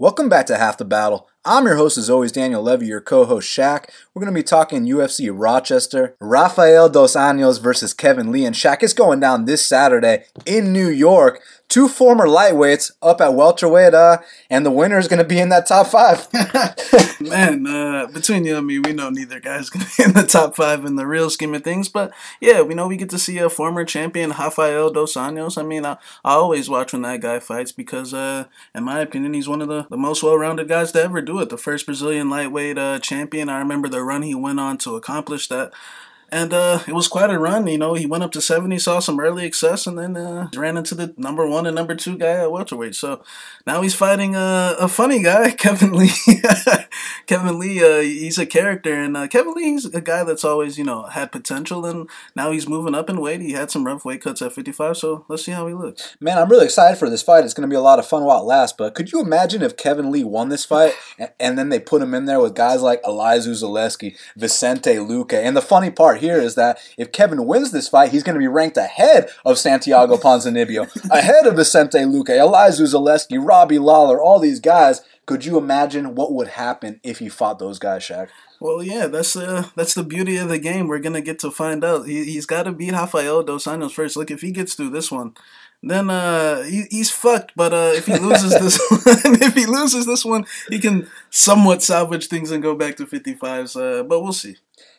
Welcome back to Half the Battle. I'm your host, as always, Daniel Levy, your co host, Shaq. We're going to be talking UFC Rochester, Rafael Dos Anjos versus Kevin Lee. And Shaq, it's going down this Saturday in New York. Two former lightweights up at welterweight, uh, and the winner is going to be in that top five. Man, uh, between you and me, we know neither guy's going to be in the top five in the real scheme of things. But yeah, we know we get to see a former champion, Rafael Dos Anjos. I mean, I, I always watch when that guy fights because, uh, in my opinion, he's one of the, the most well rounded guys to ever do it. The first Brazilian lightweight uh, champion. I remember the run he went on to accomplish that. And uh, it was quite a run. You know, he went up to 70, saw some early success, and then uh, ran into the number one and number two guy at welterweight. So now he's fighting a, a funny guy, Kevin Lee. Kevin Lee, uh, he's a character, and uh, Kevin Lee, he's a guy that's always, you know, had potential, and now he's moving up in weight. He had some rough weight cuts at 55, so let's see how he looks. Man, I'm really excited for this fight. It's going to be a lot of fun while it lasts. But could you imagine if Kevin Lee won this fight, and, and then they put him in there with guys like Elizeu Zaleski, Vicente Luque? And the funny part here is that if Kevin wins this fight, he's going to be ranked ahead of Santiago Ponzinibbio, ahead of Vicente Luque, Elizeu Zaleski, Robbie Lawler, all these guys. Could you imagine what would happen if he fought those guys, Shaq? Well, yeah, that's uh, that's the beauty of the game. We're gonna get to find out. He, he's got to beat Rafael dos Anjos first. Look, if he gets through this one, then uh, he, he's fucked. But uh, if he loses this one, if he loses this one, he can somewhat salvage things and go back to 55s. Uh, but we'll see.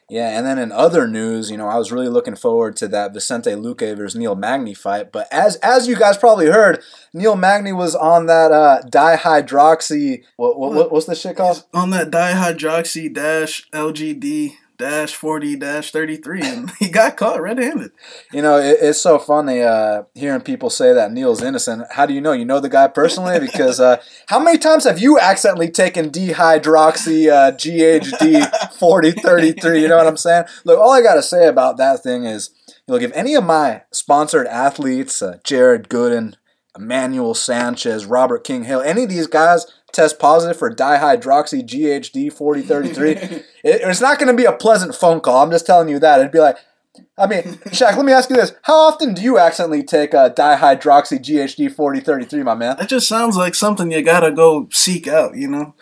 Yeah, and then in other news, you know, I was really looking forward to that Vicente Luque versus Neil Magny fight. But as as you guys probably heard, Neil Magny was on that uh, dihydroxy. What, what, what what's the shit called? On that dihydroxy dash LGD dash 40 dash 33 and he got caught red-handed. You know it, it's so funny uh, hearing people say that neil's innocent. How do you know? You know the guy personally? Because uh, how many times have you accidentally taken dihydroxy uh, ghd 4033 you know what i'm saying? Look all i gotta say about that thing is look if any of my sponsored athletes uh, jared gooden emmanuel sanchez robert king Hill, any of these guys test positive for dihydroxy GHD 4033, it, it's not going to be a pleasant phone call. I'm just telling you that. It'd be like, I mean, Shaq, let me ask you this. How often do you accidentally take a dihydroxy GHD 4033, my man? That just sounds like something you gotta go seek out, you know?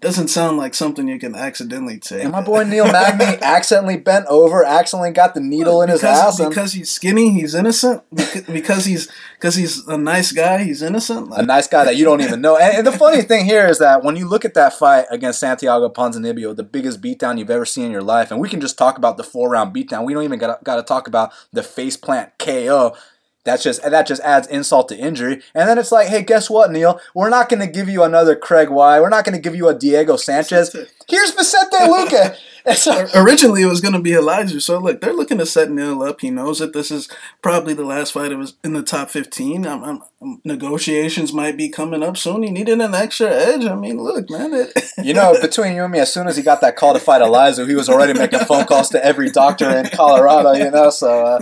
Doesn't sound like something you can accidentally take. And my boy Neil Magny accidentally bent over, accidentally got the needle well, in his ass. Because he's skinny, he's innocent. Because he's because he's a nice guy, he's innocent. Like, a nice guy that you don't even know. And, and, the funny thing here is that when you look at that fight against Santiago Ponzinibbio, the biggest beatdown you've ever seen in your life, and we can just talk about the four round beatdown. We don't even got got to talk about the face plant KO. That's just that just adds insult to injury. And then it's like, hey, guess what, Neil? We're not going to give you another Craig White. We're not going to give you a Diego Sanchez. Here's Vicente Luque. So, Originally, it was going to be Elizeu. So look, they're looking to set Neil up. He knows that this is probably the last fight of his in the top fifteen. I'm, I'm, negotiations might be coming up soon. He needed an extra edge. I mean, look, man. It, you know, between you and me, as soon as he got that call to fight Elizeu, he was already making phone calls to every doctor in Colorado. You know, so. Uh,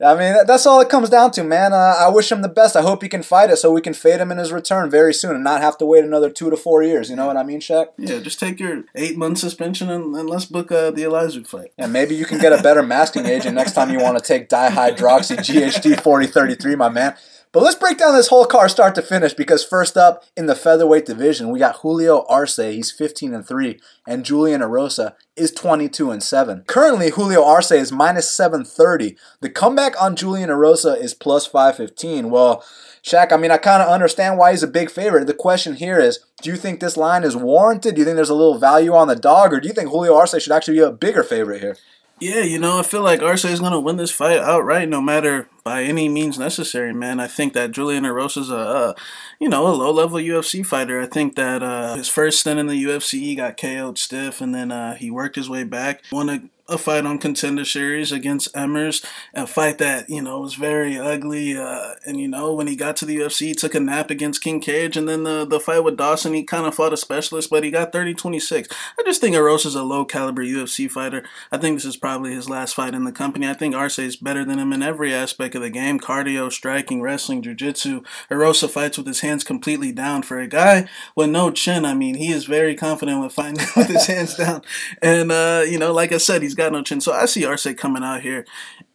I mean, that's all it comes down to, man. Uh, I wish him the best. I hope he can fight it so we can fade him in his return very soon and not have to wait another two to four years. You know what I mean, Shaq? Yeah, just take your eight month suspension and, and let's book uh, the Elizeu fight. Yeah, maybe you can get a better masking agent next time you want to take dihydroxy GHD 4033, my man. But let's break down this whole car start to finish because first up in the featherweight division, we got Julio Arce, he's 15 and 3, and Julian Erosa is 22 and 7. Currently, Julio Arce is minus 730. The comeback on Julian Erosa is plus 515. Well, Shaq, I mean, I kind of understand why he's a big favorite. The question here is, do you think this line is warranted? Do you think there's a little value on the dog, or do you think Julio Arce should actually be a bigger favorite here? Yeah, you know, I feel like Arce is going to win this fight outright, no matter by any means necessary, man. I think that Julian Erosa is a, uh, you know, a low level UFC fighter. I think that uh, his first stint in the UFC, he got KO'd stiff, and then uh, he worked his way back, won a a fight on contender series against Emmers, a fight that you know was very ugly. Uh, and you know when he got to the UFC, he took a nap against King Cage, and then the the fight with Dawson, he kind of fought a specialist, but he got 30-26. I just think Erosa is a low caliber UFC fighter. I think this is probably his last fight in the company. I think Arce is better than him in every aspect of the game: cardio, striking, wrestling, jiu-jitsu. Erosa fights with his hands completely down. For a guy with no chin, I mean, he is very confident with fighting with his hands down. And uh, you know, like I said, he's got no chin. So I see Arce coming out here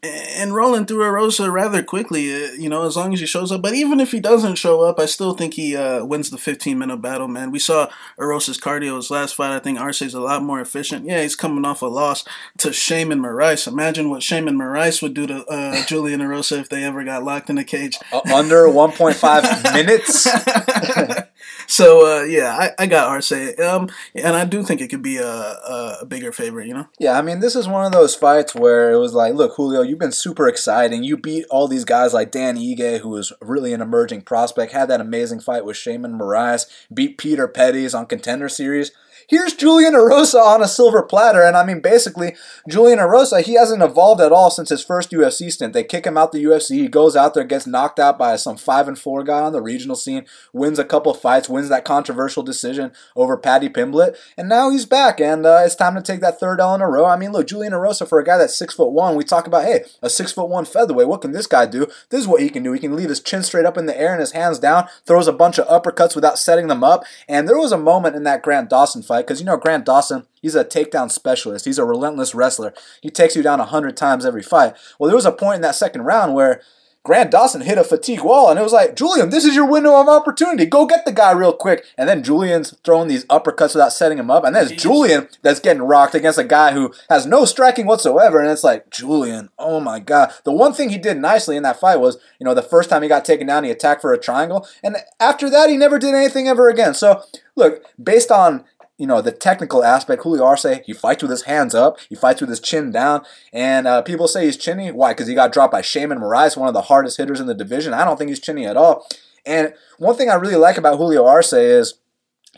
and rolling through Erosa rather quickly, uh, you know, as long as he shows up. But even if he doesn't show up, I still think he uh, wins the 15 minute battle, man. We saw Erosa's cardio his last fight. I think Arce's a lot more efficient. Yeah, he's coming off a loss to Sheymon Moraes. Imagine what Sheymon Moraes would do to uh, Julian Erosa if they ever got locked in a cage. Uh, under 1.5 minutes? so uh, yeah, I, I got Arce, um, and I do think it could be a, a bigger favorite. You know? Yeah, I mean, this is one of those fights where it was like, look, Julio, you've been super exciting. You beat all these guys like Dan Ige, who was really an emerging prospect, had that amazing fight with Sheymon Moraes, beat Peter Pettis on Contender Series. Here's Julian Erosa on a silver platter, and I mean, basically, Julian Erosa, he hasn't evolved at all since his first UFC stint. They kick him out the UFC. He goes out there, gets knocked out by some five and four guy on the regional scene, wins a couple fights, wins that controversial decision over Paddy Pimblett, and now he's back, and uh, it's time to take that third L in a row. I mean, look, Julian Erosa, for a guy that's six foot one, we talk about, hey, a six foot one featherweight. What can this guy do? This is what he can do. He can leave his chin straight up in the air and his hands down, throws a bunch of uppercuts without setting them up. And there was a moment in that Grant Dawson fight, because you know Grant Dawson, he's a takedown specialist. He's a relentless wrestler. He takes you down a hundred times every fight. Well, there was a point in that second round where Grant Dawson hit a fatigue wall, and it was like, Julian, this is your window of opportunity. Go get the guy real quick. And then Julian's throwing these uppercuts without setting him up, and then it's Julian that's getting rocked against a guy who has no striking whatsoever. And it's like, Julian, oh my god. The one thing he did nicely in that fight was, you know, the first time he got taken down, he attacked for a triangle, and after that, he never did anything ever again. So, look, based on you know, the technical aspect, Julio Arce, he fights with his hands up, he fights with his chin down, and uh, people say he's chinny. Why? Because he got dropped by Sheymon Moraes, one of the hardest hitters in the division. I don't think he's chinny at all. And one thing I really like about Julio Arce is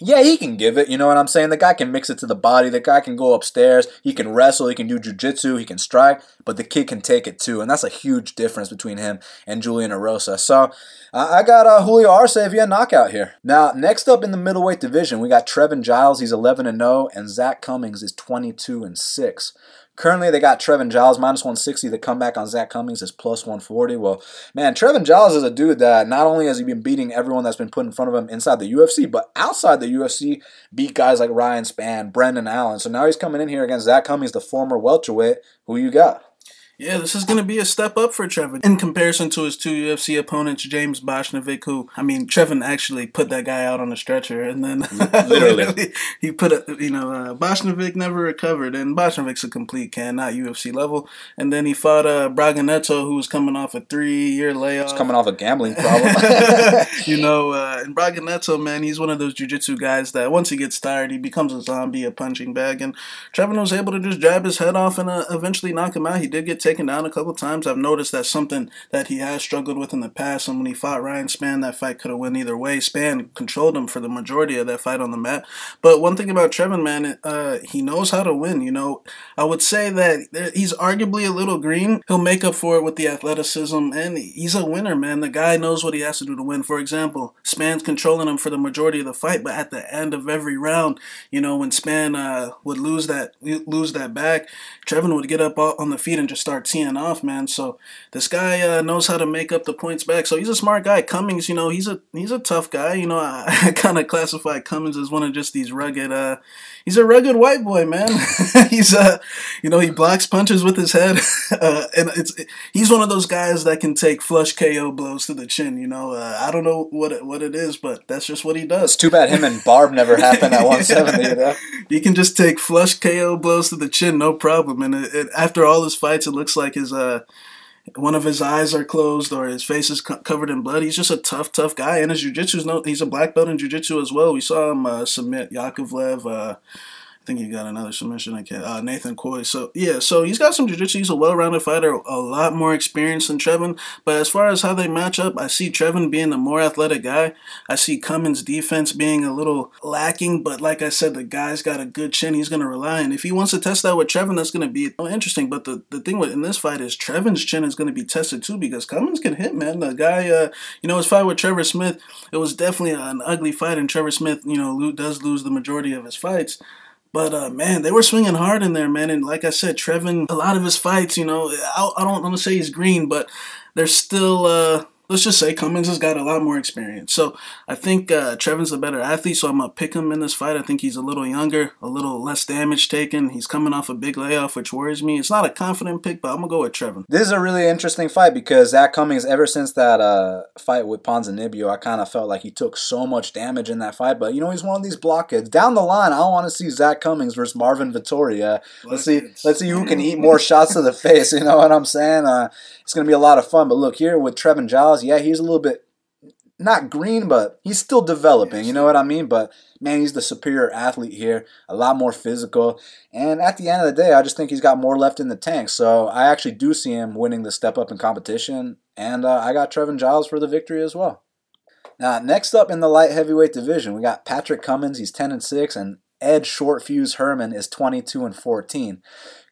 yeah, he can give it. You know what I'm saying? The guy can mix it to the body. The guy can go upstairs. He can wrestle. He can do jujitsu. He can strike. But the kid can take it too. And that's a huge difference between him and Julian Erosa. So I got uh, Julio Arce via knockout here. Now, next up in the middleweight division, we got Trevin Giles. He's 11 and 0. And Zach Cummings is 22 and 6. Currently, they got Trevin Giles minus 160. The comeback on Zach Cummings is plus 140. Well, man, Trevin Giles is a dude that not only has he been beating everyone that's been put in front of him inside the UFC, but outside the UFC, beat guys like Ryan Spann, Brendan Allen. So now he's coming in here against Zach Cummings, the former welterweight. Who you got? Yeah, this is going to be a step up for Trevin in comparison to his two UFC opponents, James Bochnovic, who, I mean, Trevin actually put that guy out on a stretcher, and then literally he put a, you know, uh, Bochnovic never recovered, and Bochnovic's a complete can, not UFC level. And then he fought uh, Braga Neto, who was coming off a three year layoff. He's coming off a gambling problem. you know, uh, and Braga Neto, man, he's one of those jiu jitsu guys that once he gets tired, he becomes a zombie, a punching bag. And Trevin was able to just jab his head off and uh, eventually knock him out. He did get taken down a couple times. I've noticed that's something that he has struggled with in the past. And when he fought Ryan Spann, that fight could have went either way. Spann controlled him for the majority of that fight on the mat. But one thing about Trevin, man, uh, he knows how to win. You know, I would say that he's arguably a little green. He'll make up for it with the athleticism, and he's a winner, man. The guy knows what he has to do to win. For example, Spann's controlling him for the majority of the fight, but at the end of every round, you know, when Spann uh, would lose that lose that back, Trevin would get up on the feet and just start teeing off, man. So this guy uh, knows how to make up the points back. So he's a smart guy. Cummings, you know, he's a he's a tough guy. You know, I, I kind of classify Cummings as one of just these rugged. Uh, he's a rugged white boy, man. he's a, you know, he blocks punches with his head, uh, and it's he's one of those guys that can take flush KO blows to the chin. You know, uh, I don't know what it, what it is, but that's just what he does. It's too bad him and Barb never happened at 170. You know? He can just take flush KO blows to the chin, no problem. And it, it, after all his fights, it looks like his uh one of his eyes are closed or his face is co- covered in blood. He's just a tough, tough guy. And his jiu-jitsu's no, he's a black belt in jiu-jitsu as well. We saw him uh, submit Yakovlev, uh, I think he got another submission. I can't. Uh, Nathan Coy. So yeah, so he's got some jiu-jitsu. He's a well-rounded fighter, a lot more experience than Trevin. But as far as how they match up, I see Trevin being the more athletic guy. I see Cummins' defense being a little lacking. But like I said, the guy's got a good chin. He's gonna rely on. If he wants to test that with Trevin, that's gonna be interesting. But the, the thing with in this fight is Trevin's chin is gonna be tested too because Cummins can hit, man. The guy, uh, you know, his fight with Trevor Smith, it was definitely an ugly fight, and Trevor Smith, you know, does lose the majority of his fights. But uh, man, they were swinging hard in there, man. And like I said, Trevin, a lot of his fights, you know, I, I don't want to say he's green, but they're still uh, let's just say Cummins has got a lot more experience. So I think uh, Trevin's a better athlete, so I'm gonna pick him in this fight. I think he's a little younger, a little less damage taken. He's coming off a big layoff, which worries me. It's not a confident pick, but I'm gonna go with Trevin. This is a really interesting fight because Zach Cummings, ever since that uh, fight with Ponzinibbio, I kind of felt like he took so much damage in that fight. But you know, he's one of these blockheads. Down the line, I want to see Zach Cummings versus Marvin Vettori. let's see, let's see who can eat more shots to the face. You know what I'm saying? Uh, it's gonna be a lot of fun. But look here with Trevin Giles, yeah, he's a little bit not green, but he's still developing. You know what I mean? But man, he's the superior athlete here, a lot more physical. And at the end of the day, I just think he's got more left in the tank. So I actually do see him winning the step up in competition. And uh, I got Trevin Giles for the victory as well. Now, next up in the light heavyweight division, we got Patrick Cummins. He's 10 and 6, and Ed Short Fuse Herman is 22 and 14.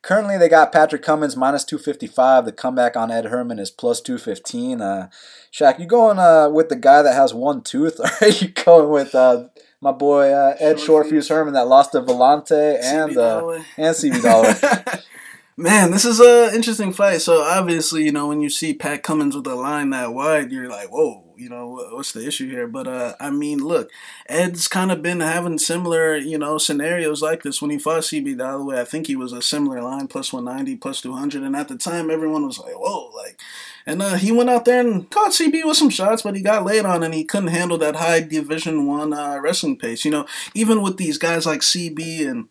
Currently, they got Patrick Cummins minus 255. The comeback on Ed Herman is plus 215. Uh, Shaq, you going uh, with the guy that has one tooth, or are you going with uh, my boy uh, Ed Shortfuse Herman that lost to Villante and uh, and CB Dollaway? Man, this is a interesting fight. So obviously, you know, when you see Pat Cummins with a line that wide, you're like, whoa, you know, what's the issue here? But uh, I mean, look, Ed's kind of been having similar, you know, scenarios like this when he fought CB Dollaway. I think he was a similar line, plus 190, plus 200, and at the time, everyone was like, whoa, like. And uh, he went out there and caught CB with some shots, but he got laid on, and he couldn't handle that high Division One uh, wrestling pace. You know, even with these guys like CB and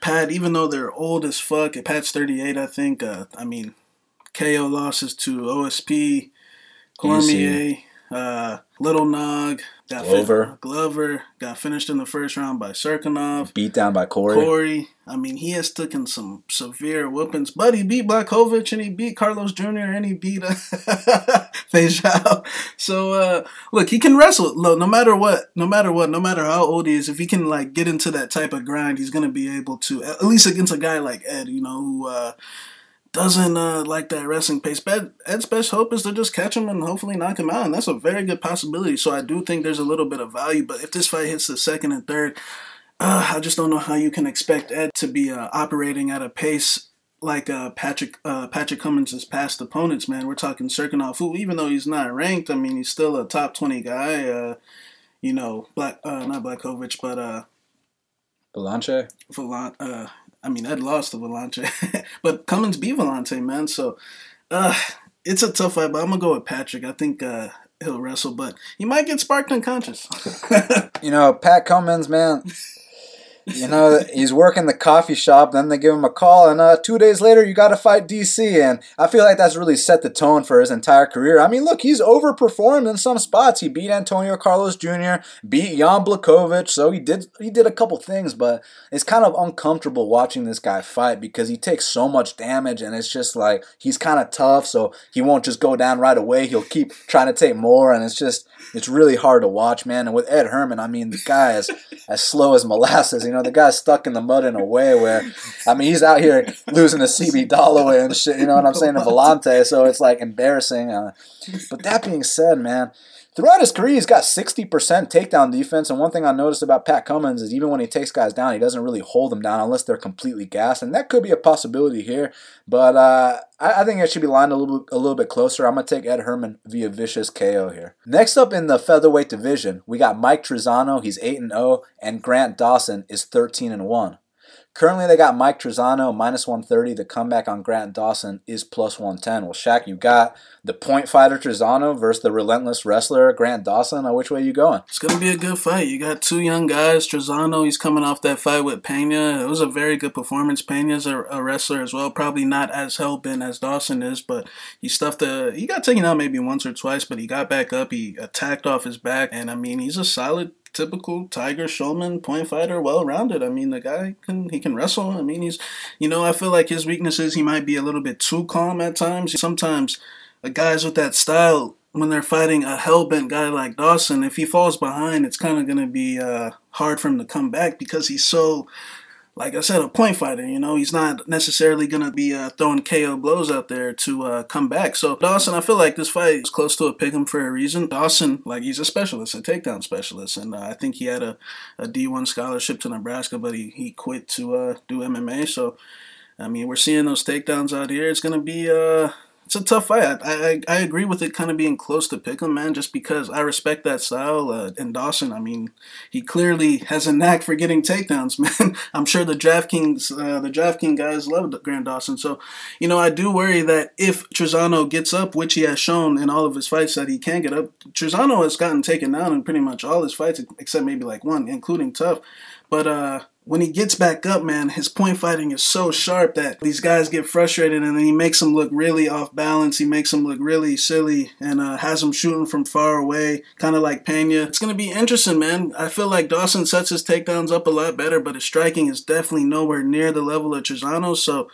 Pat, even though they're old as fuck, Pat's 38, I think. Uh, I mean, KO losses to OSP, Cormier, uh, Little Nog, got Glover. Fin- Glover got finished in the first round by Cirkunov. Beat down by Corey. Corey. I mean, he has taken some severe whoopings, but he beat Blachowicz and he beat Carlos Jr. and he beat uh, Feijão. So uh, look, he can wrestle. Look, no matter what, no matter what, no matter how old he is, if he can like get into that type of grind, he's gonna be able to at least against a guy like Ed, you know, who. Uh, doesn't uh, like that wrestling pace. But Ed's best hope is to just catch him and hopefully knock him out, and that's a very good possibility. So I do think there's a little bit of value. But if this fight hits the second and third, uh, I just don't know how you can expect Ed to be uh, operating at a pace like uh, Patrick uh, Patrick Cummins' past opponents. Man, we're talking Cirkunov, who even though he's not ranked, I mean he's still a top twenty guy. Uh, you know, Black uh, not Blachowicz, but uh, Villante. Villante. Uh, I mean, Ed lost to Villante, but Cummins beat Villante, man. So uh, it's a tough fight, but I'm gonna go with Patrick. I think uh, he'll wrestle, but he might get sparked unconscious. you know, Pat Cummins, man. You know, he's working the coffee shop. Then they give him a call, and uh, two days later, you got to fight DC. And I feel like that's really set the tone for his entire career. I mean, look, he's overperformed in some spots. He beat Antonio Carlos Jr., beat Jan Blachowicz, so he did he did a couple things. But it's kind of uncomfortable watching this guy fight because he takes so much damage, and it's just like he's kind of tough, so he won't just go down right away. He'll keep trying to take more, and it's just it's really hard to watch, man. And with Ed Herman, I mean, the guy is as slow as molasses. You know, the guy's stuck in the mud in a way where, I mean, he's out here losing to CB Dollaway and shit. You know what I'm saying? To Villante, so it's like embarrassing. Uh, but that being said, man, Throughout his career, he's got 60% takedown defense. And one thing I noticed about Pat Cummins is even when he takes guys down, he doesn't really hold them down unless they're completely gassed. And that could be a possibility here. But uh, I, I, think it should be lined a little, a little bit closer. I'm going to take Ed Herman via vicious KO here. Next up in the featherweight division, we got Mike Trizano. He's 8 and 0, and Grant Dawson is 13 and 1. Currently, they got Mike Trizano minus 130. The comeback on Grant Dawson is plus 110. Well, Shaq, you got the point fighter Trizano versus the relentless wrestler Grant Dawson. Now, which way you going? It's going to be a good fight. You got two young guys. Trizano, he's coming off that fight with Pena. It was a very good performance. Pena's a, a wrestler as well. Probably not as hell bent as Dawson is, but he stuffed a. He got taken out maybe once or twice, but he got back up. He attacked off his back, and I mean, he's a solid typical Tiger Schulmann point fighter, well rounded. I mean, the guy can he can wrestle. I mean, he's you know I feel like his weaknesses he might be a little bit too calm at times. Sometimes guys with that style when they're fighting a hellbent guy like Dawson, if he falls behind, it's kind of gonna be uh, hard for him to come back because he's so like I said, a point fighter. You know, he's not necessarily going to be uh, throwing KO blows out there to uh, come back. So Dawson, I feel like this fight is close to a pick him for a reason. Dawson, like he's a specialist, a takedown specialist, and uh, I think he had a, a D1 scholarship to Nebraska, but he, he quit to uh, do MMA. So, I mean, we're seeing those takedowns out here. It's going to be uh, it's a tough fight. I, I, I agree with it kind of being close to pick him, man, just because I respect that style. Uh, and Dawson, I mean, he clearly has a knack for getting takedowns, man. I'm sure the DraftKings, uh, the DraftKings guys love Grant Dawson. So, you know, I do worry that if Trizano gets up, which he has shown in all of his fights that he can get up, Trizano has gotten taken down in pretty much all his fights, except maybe like one, including tough. But uh, when he gets back up, man, his point fighting is so sharp that these guys get frustrated and then he makes them look really off balance. He makes them look really silly and uh, has them shooting from far away, kind of like Pena. It's going to be interesting, man. I feel like Dawson sets his takedowns up a lot better, but his striking is definitely nowhere near the level of Trizano. So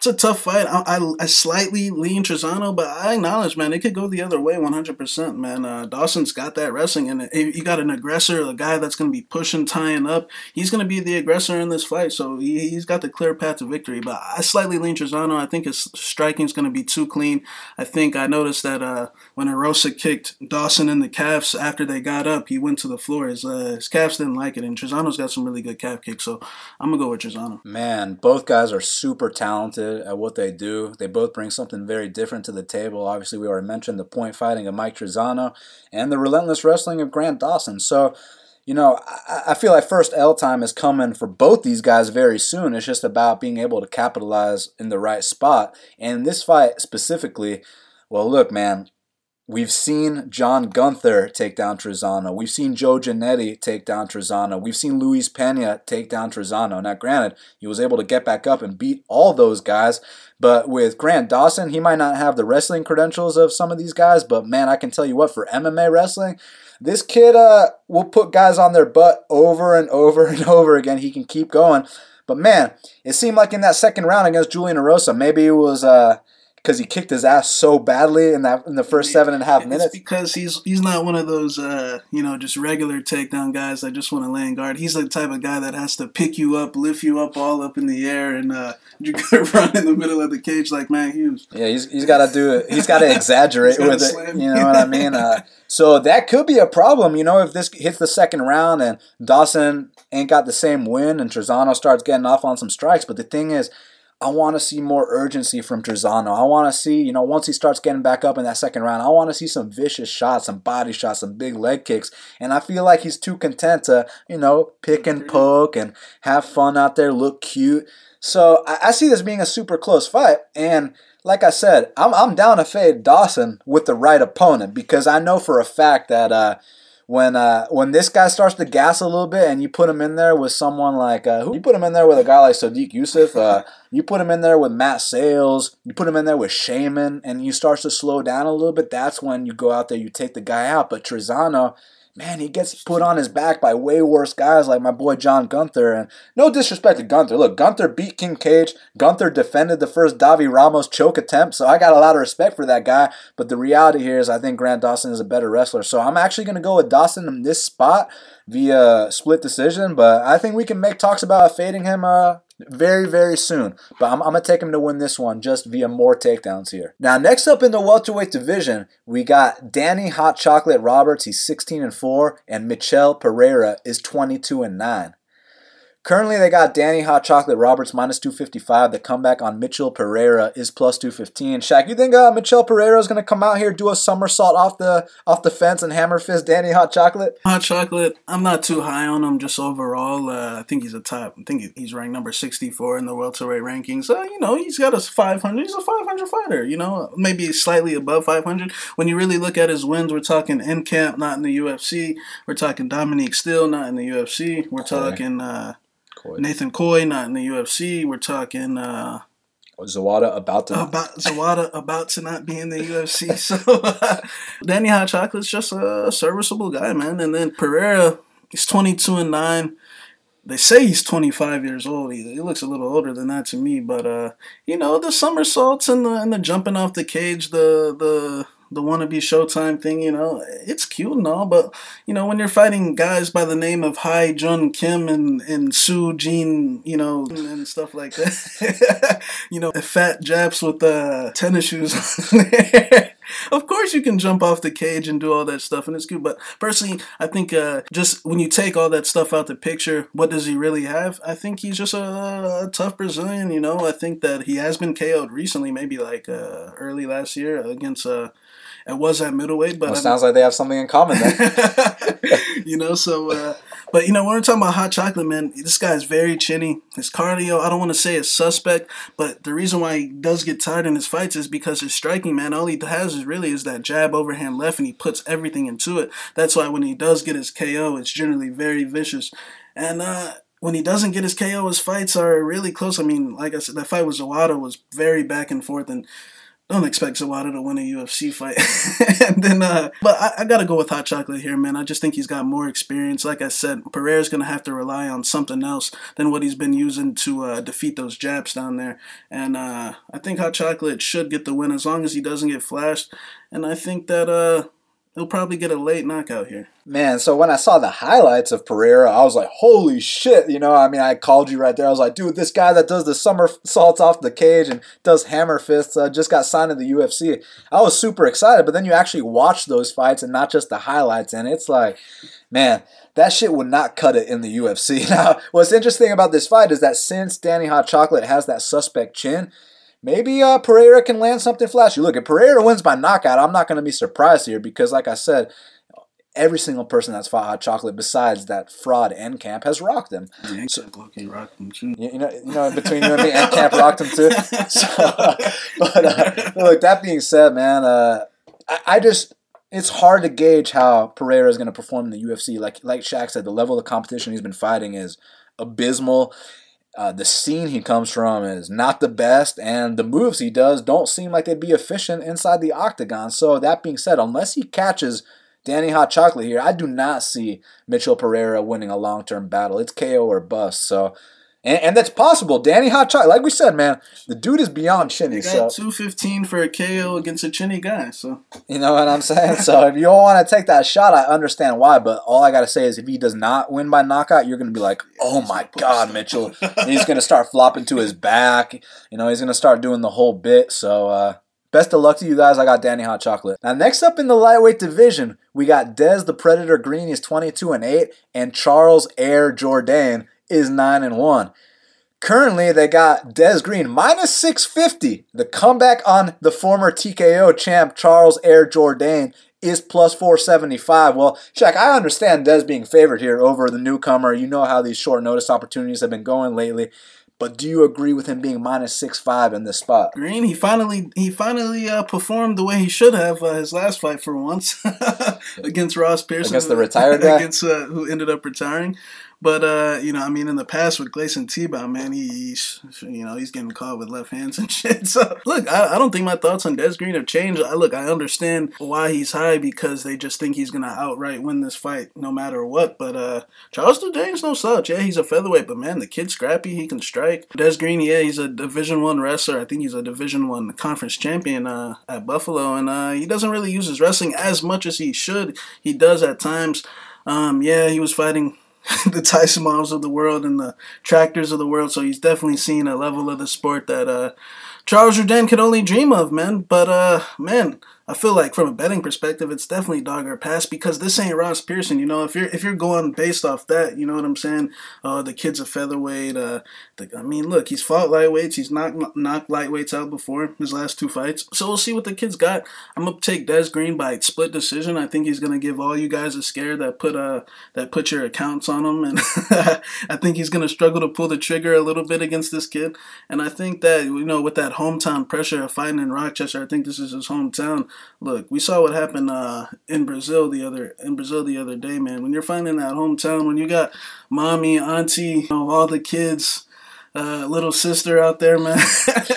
it's a tough fight. I, I, I, slightly lean Trizano, but I acknowledge, man, it could go the other way 100%, man. Uh, Dawson's got that wrestling, and you got an aggressor, a guy that's going to be pushing, tying up. He's going to be the aggressor in this fight, so he, has got the clear path to victory. But I slightly lean Trizano. I think his striking is going to be too clean. I think I noticed that uh, when Erosa kicked Dawson in the calves after they got up, he went to the floor. His, uh, his calves didn't like it, and Trizano's got some really good calf kicks, so I'm going to go with Trizano. Man, both guys are super talented at what they do. They both bring something very different to the table. Obviously, we already mentioned the point fighting of Mike Trizano and the relentless wrestling of Grant Dawson. So, you know, I, I feel like first L time is coming for both these guys very soon. It's just about being able to capitalize in the right spot. And this fight specifically, well, look, man, We've seen John Gunther take down Trizano. We've seen Joe Giannetti take down Trizano. We've seen Luis Pena take down Trizano. Now, granted, he was able to get back up and beat all those guys, but with Grant Dawson, he might not have the wrestling credentials of some of these guys, but man, I can tell you what, for MMA wrestling, this kid uh, will put guys on their butt over and over and over again. He can keep going. But man, it seemed like in that second round against Julian Erosa, maybe it was. Uh, because he kicked his ass so badly in that in the first seven and a half minutes. It's because he's he's not one of those uh, you know just regular takedown guys that just want to land guard. He's the type of guy that has to pick you up, lift you up all up in the air, and uh, you run in the middle of the cage like Matt Hughes. Yeah, he's he's got to do it. He's got to exaggerate with it. You know what I mean? Uh, so that could be a problem. You know, if this hits the second round and Dawson ain't got the same win and Trizano starts getting off on some strikes, but the thing is I want to see more urgency from Trizano. I want to see, you know, once he starts getting back up in that second round, I want to see some vicious shots, some body shots, some big leg kicks. And I feel like he's too content to, you know, pick and poke and have fun out there, look cute. So I, I see this being a super close fight. And like I said, I'm, I'm down to fade Dawson with the right opponent because I know for a fact that, uh, when uh, when this guy starts to gas a little bit and you put him in there with someone like uh, who you put him in there with a guy like Sodiq Yusuff, uh, you put him in there with Matt Sayles, you put him in there with Sheymon, and you starts to slow down a little bit. That's when you go out there, you take the guy out. But Trizano, man, he gets put on his back by way worse guys like my boy John Gunther. And no disrespect to Gunther. Look, Gunther beat King Cage. Gunther defended the first Davi Ramos choke attempt. So I got a lot of respect for that guy. But the reality here is I think Grant Dawson is a better wrestler. So I'm actually going to go with Dawson in this spot via split decision. But I think we can make talks about fading him uh, very, very soon. But I'm, I'm going to take him to win this one just via more takedowns here. Now, next up in the welterweight division, we got Danny Hot Chocolate Roberts. He's 16 and 4, and Michel Pereira is 22 and 9. Currently, they got Danny Hot Chocolate Roberts minus 255. The comeback on Mitchell Pereira is plus 215. Shaq, you think uh, Mitchell Pereira is going to come out here, do a somersault off the off the fence, and hammer fist Danny Hot Chocolate? Hot Chocolate, I'm not too high on him just overall. Uh, I think he's a top. I think he's ranked number 64 in the welterweight rankings. Uh, you know, he's got a 500. He's a 500 fighter. You know, maybe slightly above 500. When you really look at his wins, we're talking in camp, not in the UFC. We're talking Dominique Steele, not in the UFC. We're talking. Coy. Nathan Coy not in the UFC. We're talking uh, Zawada about to about Zawada about to not be in the UFC. So Danny Hot Chocolate's just a serviceable guy, man. And then Pereira, he's twenty two and nine. They say he's 25 years old. He, he, looks a little older than that to me, but uh, you know the somersaults and the and the jumping off the cage, the the the wannabe Showtime thing, you know, it's cute and all, but you know, when you're fighting guys by the name of Hai Jun Kim and and Jin, you know, and stuff like that, you know, fat Japs with uh, tennis shoes. of course you can jump off the cage and do all that stuff and it's good but personally i think uh, just when you take all that stuff out the picture what does he really have i think he's just a, a tough brazilian you know i think that he has been ko'd recently maybe like uh, early last year against uh it was at middleweight but well, sounds like they have something in common then you know so uh but you know, when we're talking about hot chocolate, man, this guy is very chinny. His cardio, I don't want to say is suspect, but the reason why he does get tired in his fights is because his striking, man, all he has is really is that jab overhand left, and he puts everything into it. That's why when he does get his KO, it's generally very vicious. And uh, when he doesn't get his KO, his fights are really close. I mean, like I said, that fight with Zawada was very back and forth, and don't expect Zawada to win a UFC fight. and then, uh, but I, I, gotta go with Hot Chocolate here, man. I just think he's got more experience. Like I said, Pereira's gonna have to rely on something else than what he's been using to uh, defeat those jabs down there. And uh, I think Hot Chocolate should get the win as long as he doesn't get flashed. And I think that uh, he'll probably get a late knockout here. Man, so when I saw the highlights of Pereira, I was like, holy shit. You know, I mean, I called you right there. I was like, dude, this guy that does the somersaults off the cage and does hammer fists uh, just got signed to the UFC. I was super excited, but then you actually watch those fights and not just the highlights, and it's like, man, that shit would not cut it in the UFC. Now, what's interesting about this fight is that since Danny Hot Chocolate has that suspect chin, maybe uh, Pereira can land something flashy. Look, if Pereira wins by knockout, I'm not going to be surprised here because, like I said, every single person that's fought Hot Chocolate besides that fraud and camp has rocked him. Yeah, so, rocked him too. You, know, you know, between you and me, and camp rocked him too. So, uh, but uh, look, that being said, man, uh, I, I just it's hard to gauge how Pereira is going to perform in the UFC. Like like Shaq said, the level of competition he's been fighting is abysmal. Uh, the scene he comes from is not the best, and the moves he does don't seem like they'd be efficient inside the octagon. So, that being said, unless he catches Danny Hot Chocolate here, I do not see Mitchell Pereira winning a long term battle. It's KO or bust. So, and, and, that's possible. Danny Hot Chocolate, like we said, man, the dude is beyond chinny. got so. 215 for a KO against a chinny guy. So You know what I'm saying? so if you don't want to take that shot, I understand why. But all I got to say is if he does not win by knockout, you're going to be like, oh my God, Mitchell. he's going to start flopping to his back. You know, he's going to start doing the whole bit. So, uh, Best of luck to you guys. I got Danny Hot Chocolate. Now, next up in the lightweight division, we got Dez the Predator Green. He's 22 and 8, and Charles Air Jourdain is 9 and 1. Currently, they got Des Green minus 650. The comeback on the former TKO champ Charles Air Jourdain is plus 475. Well, Shaq, I understand Des being favored here over the newcomer. You know how these short notice opportunities have been going lately. But do you agree with him being minus six five in this spot? Green, he finally he finally uh, performed the way he should have uh, his last fight for once against Ross Pearson against the retired guy against uh, who ended up retiring. But uh, you know, I mean, in the past with Gleison Tibau, man, he's you know he's getting caught with left hands and shit. So look, I, I don't think my thoughts on Des Green have changed. I look, I understand why he's high because they just think he's gonna outright win this fight no matter what. But uh, Charles Jourdain's no slouch. Yeah, he's a featherweight, but man, the kid's scrappy. He can strike. Des Green, yeah, he's a Division One wrestler. I think he's a Division One conference champion uh, at Buffalo, and uh, he doesn't really use his wrestling as much as he should. He does at times. Um, yeah, he was fighting the Tyson models of the world and the tractors of the world. So he's definitely seen a level of the sport that uh, Charles Jourdain could only dream of, man. But uh, man, I feel like from a betting perspective, it's definitely dog or pass because this ain't Ross Pearson. You know, if you're if you're going based off that, you know what I'm saying. Uh, the kid's a featherweight. Uh, I mean, look, he's fought lightweights. He's knocked knocked lightweights out before his last two fights. So we'll see what the kid's got. I'm gonna take Des Green by split decision. I think he's gonna give all you guys a scare that put uh that put your accounts on him, and I think he's gonna struggle to pull the trigger a little bit against this kid. And I think that you know with that hometown pressure of fighting in Rochester, I think this is his hometown. Look, we saw what happened uh, in Brazil the other in Brazil the other day, man. When you're finding that hometown, when you got mommy, auntie, you know, all the kids, uh, little sister out there, man,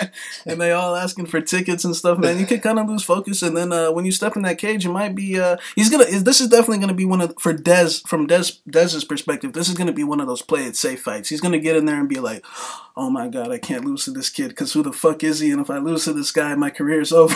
and they all asking for tickets and stuff, man. You could kind of lose focus, and then uh, when you step in that cage, you might be. Uh, he's gonna. This is definitely gonna be one of for Des from Des Des's perspective. This is gonna be one of those play it safe fights. He's gonna get in there and be like oh my god, I can't lose to this kid because who the fuck is he? And if I lose to this guy, my career's over.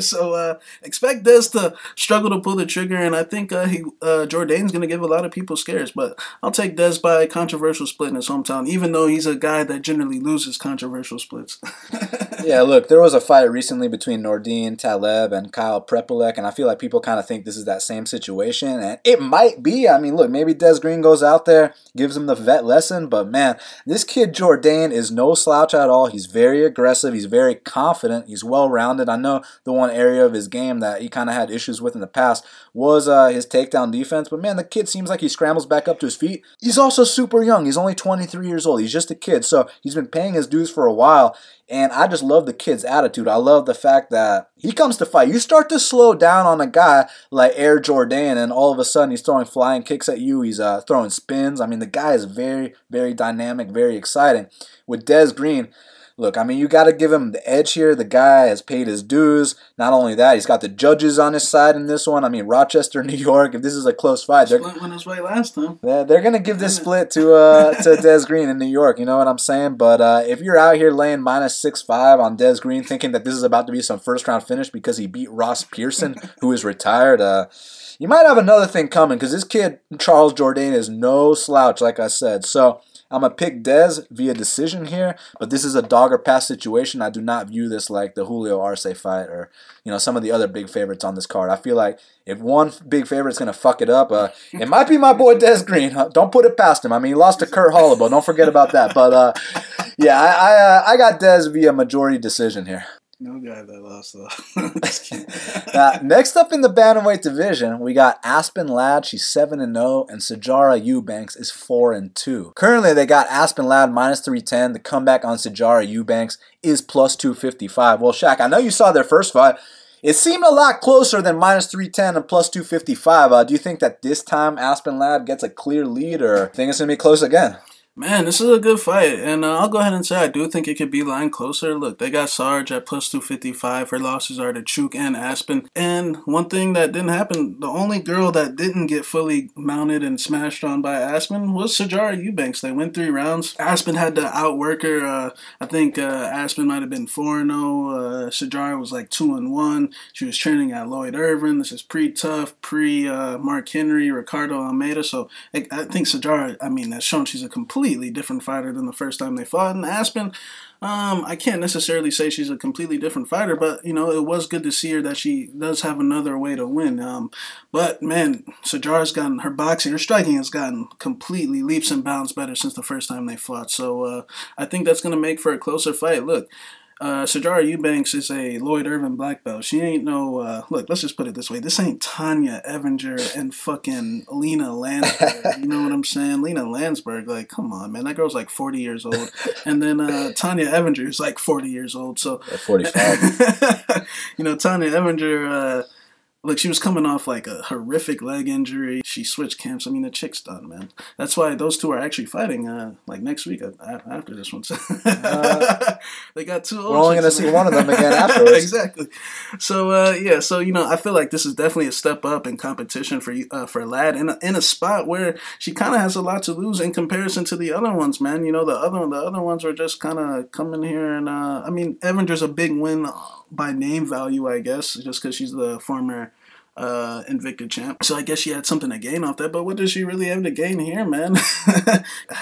so uh, expect Dez to struggle to pull the trigger, and I think uh, he uh, Jourdain's gonna give a lot of people scares. But I'll take Dez by controversial split in his hometown, even though he's a guy that generally loses controversial splits. yeah, look, there was a fight recently between Nordine Taleb and Kyle Prepolek, and I feel like people kind of think this is that same situation, and it might be. I mean, look, maybe Des Green goes out there, gives him the vet lesson, but man, this kid Jourdain is no slouch at all. He's very aggressive. He's very confident. He's well rounded. I know the one area of his game that he kind of had issues with in the past was uh, his takedown defense, but man, the kid seems like he scrambles back up to his feet. He's also super young. He's only 23 years old. He's just a kid, so he's been paying his dues for a while. And I just love the kid's attitude. I love the fact that he comes to fight. You start to slow down on a guy like Air Jordan, and all of a sudden he's throwing flying kicks at you. He's uh, throwing spins. I mean, the guy is very, very dynamic, very exciting. With Des Green, look, I mean, you got to give him the edge here. The guy has paid his dues. Not only that, he's got the judges on his side in this one. I mean, Rochester, New York. If this is a close fight, they're went his way last time. They're, they're gonna give this split to uh to Des Green in New York. You know what I'm saying? But uh, if you're out here laying minus six five on Des Green, thinking that this is about to be some first round finish because he beat Ross Pearson, who is retired, uh, you might have another thing coming because this kid Charles Jourdain is no slouch, like I said. So. I'm going to pick Dez via decision here, but this is a dog or pass situation. I do not view this like the Julio Arce fight or, you know, some of the other big favorites on this card. I feel like if one big favorite's going to fuck it up, uh, it might be my boy Des Green. Don't put it past him. I mean, he lost to Kurt Holobaugh. Don't forget about that. But, uh, yeah, I, I, uh, I got Dez via majority decision here. No guy that lost though. uh, next up in the bantamweight division, we got Aspen Ladd. She's seven and zero, oh, and Sijara Eubanks is four and two. Currently, they got Aspen Ladd minus three ten. The comeback on Sijara Eubanks is plus two fifty five. Well, Shaq, I know you saw their first fight. It seemed a lot closer than minus 310 and plus 255. Uh, do you think that this time Aspen Ladd gets a clear lead or think it's going to be close again? Man, this is a good fight, and uh, I'll go ahead and say I do think it could be line closer. Look, they got Sarge at plus 255. Her losses are to Chuk and Aspen. And one thing that didn't happen, the only girl that didn't get fully mounted and smashed on by Aspen was Sijara Eubanks. They went three rounds. Aspen had to outwork her. Uh, I think uh, Aspen might have been 4 0. Uh, Sijara was like 2 and 1. She was training at Lloyd Irvin. This is pre tough, pre uh, Mark Henry, Ricardo Almeida. So I, I think Sijara, I mean, that's shown she's a complete completely different fighter than the first time they fought. And Aspen, um, I can't necessarily say she's a completely different fighter, but you know, it was good to see her that she does have another way to win. Um, but man, Sijara's gotten her boxing, her striking has gotten completely leaps and bounds better since the first time they fought. So uh, I think that's going to make for a closer fight. Look, uh, Sijara Eubanks is a Lloyd Irvin black belt. She ain't no, uh, look, let's just put it this way. This ain't Tonya Evinger and fucking Lina Länsberg. you know what I'm saying? Lina Länsberg, like, come on, man. That girl's like 40 years old. And then uh, Tonya Evinger is like 40 years old. So, 45. you know, Tanya Evinger, uh, Look, she was coming off like a horrific leg injury. She switched camps. I mean, the chick's done, man. That's why those two are actually fighting uh, like next week after this one. uh, they got two. We're only going to see one of them again afterwards. exactly. So uh, yeah, so you know, I feel like this is definitely a step up in competition for uh, for Ladd in a, in a spot where she kind of has a lot to lose in comparison to the other ones, man. You know, the other the other ones were just kind of coming here and uh, I mean, Evinger's a big win by name value, I guess, just because she's the former uh, Invicta champ. So I guess she had something to gain off that. But what does she really have to gain here, man?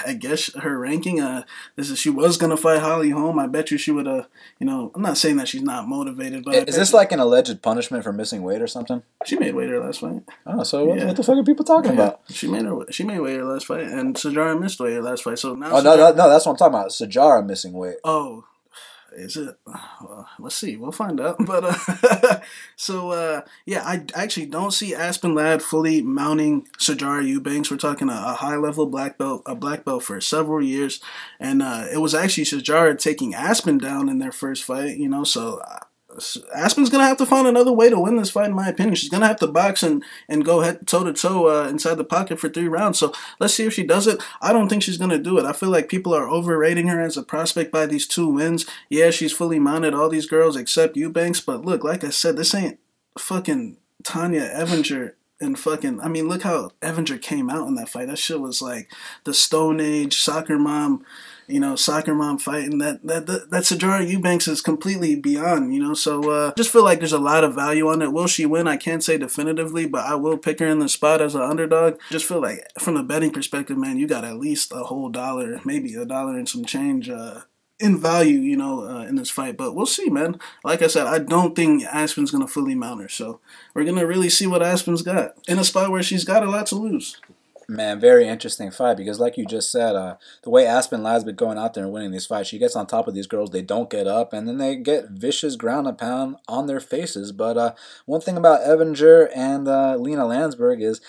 I guess her ranking. Uh, this is she was gonna fight Holly Holm. I bet you she would have. You know, I'm not saying that she's not motivated, but is this like an alleged punishment for missing weight or something? She made weight her last fight. Oh, so what, yeah. what the fuck are people talking yeah. about? She made her. She made weight her last fight, and Sijara missed weight her last fight. So now. Oh Sijara, no, no, no, that's what I'm talking about. Sijara missing weight. Oh, is it? Well, let's see. We'll find out. But uh, so uh, yeah, I actually don't see Aspen Ladd fully mounting Sijara Eubanks. We're talking a, a, high level black belt, a black belt for several years, and uh, it was actually Sijara taking Aspen down in their first fight. You know, so uh, Aspen's gonna have to find another way to win this fight, in my opinion. She's gonna have to box and, and go head toe to toe uh, inside the pocket for three rounds. So let's see if she does it. I don't think she's gonna do it. I feel like people are overrating her as a prospect by these two wins. Yeah, she's fully mounted all these girls except Eubanks, but look, like I said, this ain't fucking Tonya Evinger and fucking. I mean, look how Evinger came out in that fight. That shit was like the Stone Age soccer mom you know, soccer mom fighting that that that, that Sijara Eubanks is completely beyond, you know. So uh, just feel like there's a lot of value on it. Will she win? I can't say definitively, but I will pick her in the spot as an underdog. Just feel like from a betting perspective, man, you got at least a whole dollar, maybe a dollar and some change. Uh, in value, you know, uh, in this fight. But we'll see, man. Like I said, I don't think Aspen's gonna fully mount her, so we're gonna really see what Aspen's got in a spot where she's got a lot to lose. Man, very interesting fight because, like you just said, uh, the way Aspen Ladd's been going out there and winning these fights, she gets on top of these girls, they don't get up, and then they get vicious ground and pound on their faces. But uh, one thing about Evinger and uh, Lina Länsberg is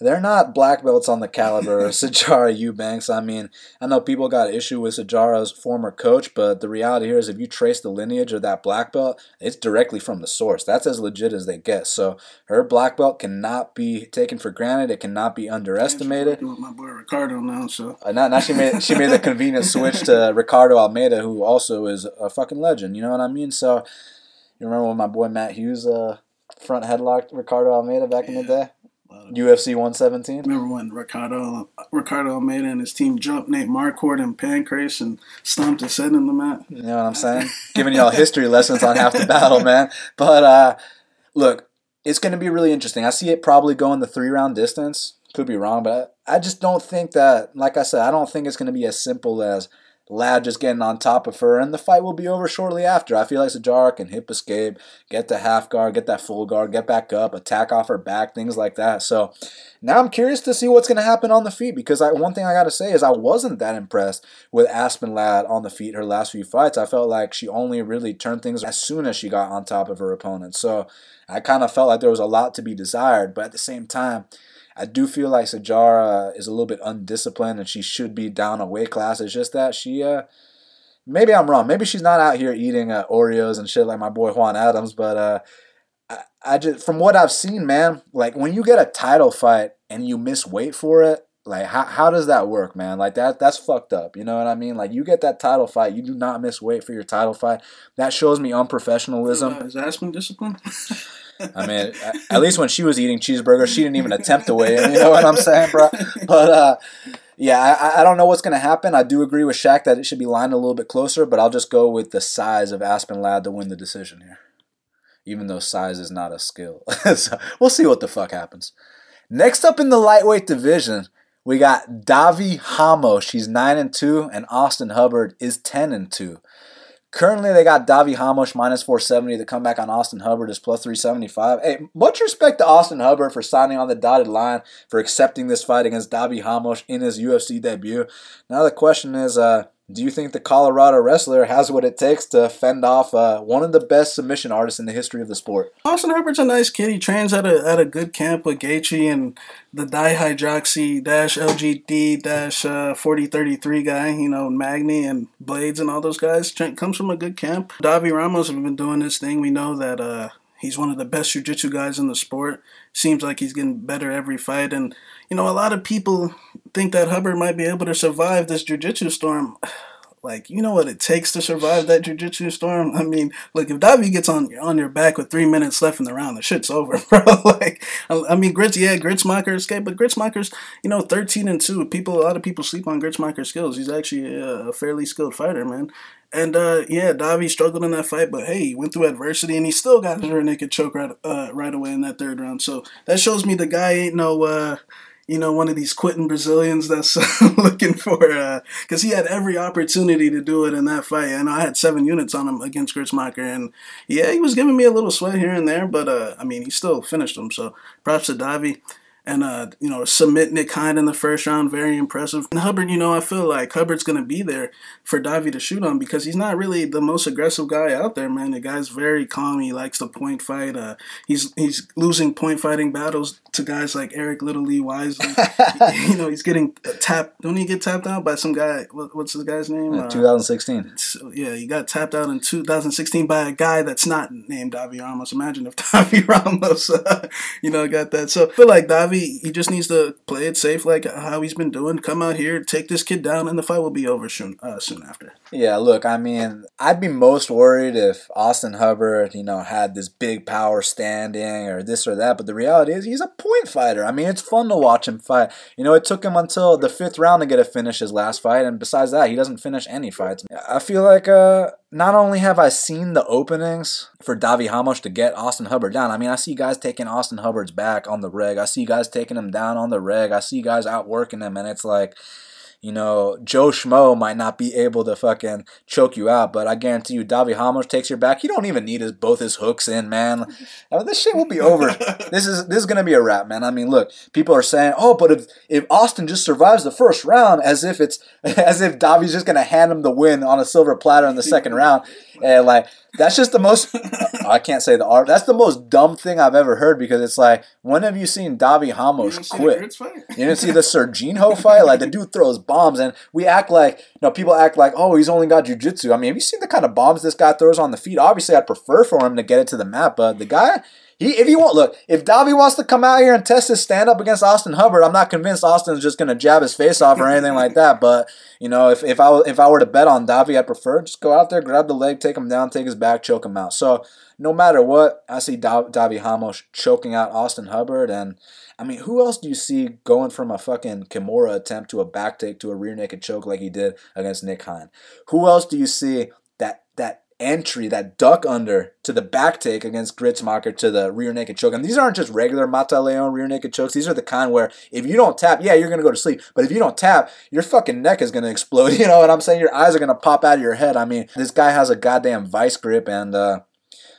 they're not black belts on the caliber of Sijara Eubanks. I mean, I know people got issue with Sijara's former coach, but the reality here is if you trace the lineage of that black belt, it's directly from the source. That's as legit as they get. So her black belt cannot be taken for granted. It cannot be underestimated. With my boy Ricardo now, so uh, now, now she made she made the convenient switch to Ricardo Almeida, who also is a fucking legend. You know what I mean? So you remember when my boy Matt Hughes uh, front headlocked Ricardo Almeida back yeah. in the day? UFC 117. Remember when Ricardo Ricardo Almeida and his team jumped Nate Marquardt and Pancrase and stomped his head in the mat? You know what I'm saying? Giving y'all history lessons on half the battle, man. But uh, look, it's going to be really interesting. I see it probably going the three round distance. Could be wrong, but I just don't think that. Like I said, I don't think it's going to be as simple as Ladd just getting on top of her, and the fight will be over shortly after. I feel like Sijara can hip escape, get the half guard, get that full guard, get back up, attack off her back, things like that. So now I'm curious to see what's going to happen on the feet because I, one thing I got to say is I wasn't that impressed with Aspen Ladd on the feet her last few fights. I felt like she only really turned things as soon as she got on top of her opponent. So I kind of felt like there was a lot to be desired, but at the same time, I do feel like Sijara is a little bit undisciplined and she should be down a weight class. It's just that she, uh, maybe I'm wrong. Maybe she's not out here eating uh, Oreos and shit like my boy Juan Adams. But uh, I, I just, from what I've seen, man, like when you get a title fight and you miss weight for it, like how, how does that work, man? Like that that's fucked up. You know what I mean? Like you get that title fight, you do not miss weight for your title fight. That shows me unprofessionalism. Is Aspen discipline? I mean, at least when she was eating cheeseburgers, she didn't even attempt to weigh in. You know what I'm saying, bro? But uh, yeah, I, I don't know what's going to happen. I do agree with Shaq that it should be lined a little bit closer, but I'll just go with the size of Aspen Ladd to win the decision here. Even though size is not a skill. so we'll see what the fuck happens. Next up in the lightweight division, we got Davi Hamo. She's 9 and 2, and Austin Hubbard is 10 and 2. Currently, they got Davi Ramos minus 470. The comeback on Austin Hubbard is plus 375. Hey, much respect to Austin Hubbard for signing on the dotted line, for accepting this fight against Davi Ramos in his UFC debut. Now, the question is, uh, do you think the Colorado wrestler has what it takes to fend off uh, one of the best submission artists in the history of the sport? Austin Hubbard's a nice kid. He trains at a at a good camp with Gaethje and the dihydroxy dash LGD dash uh, forty thirty three guy. You know Magny and Blaydes and all those guys. comes from a good camp. Davi Ramos has been doing this thing. We know that uh, he's one of the best jiu-jitsu guys in the sport. Seems like he's getting better every fight and you know, a lot of people think that Hubbard might be able to survive this jujitsu storm. Like, you know what it takes to survive that jujitsu storm? I mean, look, if Davi gets on on your back with three minutes left in the round, the shit's over, bro. like, I, mean, Grits, yeah, Gruetzemacher escaped, but Gruetzemacher's, you know, 13 and 2. People, a lot of people sleep on Gruetzemacher's skills. He's actually a, a fairly skilled fighter, man. And uh, yeah, Davi struggled in that fight, but hey, he went through adversity and he still got his rear naked choke right, uh, right away in that third round. So that shows me the guy ain't no uh, you know, one of these quitting Brazilians that's looking for, because uh, he had every opportunity to do it in that fight. And I had seven units on him against Gruetzemacher, and yeah, he was giving me a little sweat here and there, but uh, I mean, he still finished him. So props to Davi and uh, you know, submitting it kind in the first round, very impressive. And Hubbard, you know, I feel like Hubbard's gonna be there for Davi to shoot on because he's not really the most aggressive guy out there, man. The guy's very calm. He likes to point fight. Uh, he's he's losing point fighting battles to guys like Eric Little Lee Wisely. you know, he's getting tapped. Don't he get tapped out by some guy? What, what's the guy's name? Uh, 2016. So, yeah, he got tapped out in 2016 by a guy that's not named Davi Ramos. Imagine if Davi Ramos, uh, you know, got that. So I feel like Davi He just needs to play it safe, like how he's been doing. Come out here, take this kid down, and the fight will be over soon. Uh, soon after. Yeah, look, I mean, I'd be most worried if Austin Hubbard, you know, had this big power standing or this or that. But the reality is, he's a point fighter. I mean, it's fun to watch him fight. You know, it took him until the fifth round to get a finish his last fight, and besides that, he doesn't finish any fights. I feel like uh, not only have I seen the openings for Davi Ramos to get Austin Hubbard down, I mean, I see guys taking Austin Hubbard's back on the reg. I see guys taking him down on the reg. I see guys outworking him, and it's like, you know, Joe Schmo might not be able to fucking choke you out, but I guarantee you, Davi Ramos takes your back. You don't even need his both his hooks in, man. I mean, this shit will be over. this is this is gonna be a wrap, man. I mean, look, people are saying, oh, but if if Austin just survives the first round, as if it's as if Davi's just gonna hand him the win on a silver platter in the second round, and like that's just the most I can't say the art. That's the most dumb thing I've ever heard because it's like, when have you seen Davi Ramos quit? You didn't see the Serginho fight? Like the dude throws bombs and we act like you know, people act like, oh, he's only got jujitsu. I mean, have you seen the kind of bombs this guy throws on the feet? Obviously I'd prefer for him to get it to the mat, but the guy he, if he want, look, if Davi wants to come out here and test his stand up against Austin Hubbard, I'm not convinced Austin's just gonna jab his face off or anything like that. But you know, if, if I if I were to bet on Davi, I'd prefer just go out there, grab the leg, take him down, take his back, choke him out. So no matter what, I see Davi Ramos choking out Austin Hubbard, and I mean, who else do you see going from a fucking Kimura attempt to a back take to a rear naked choke like he did against Nick Hein? Who else do you see entry, that duck under to the back take against Gruetzemacher to the rear naked choke. And these aren't just regular Mata Leon rear naked chokes. These are the kind where if you don't tap, yeah, you're going to go to sleep. But if you don't tap, your fucking neck is going to explode. You know what I'm saying? Your eyes are going to pop out of your head. I mean, this guy has a goddamn vice grip and uh,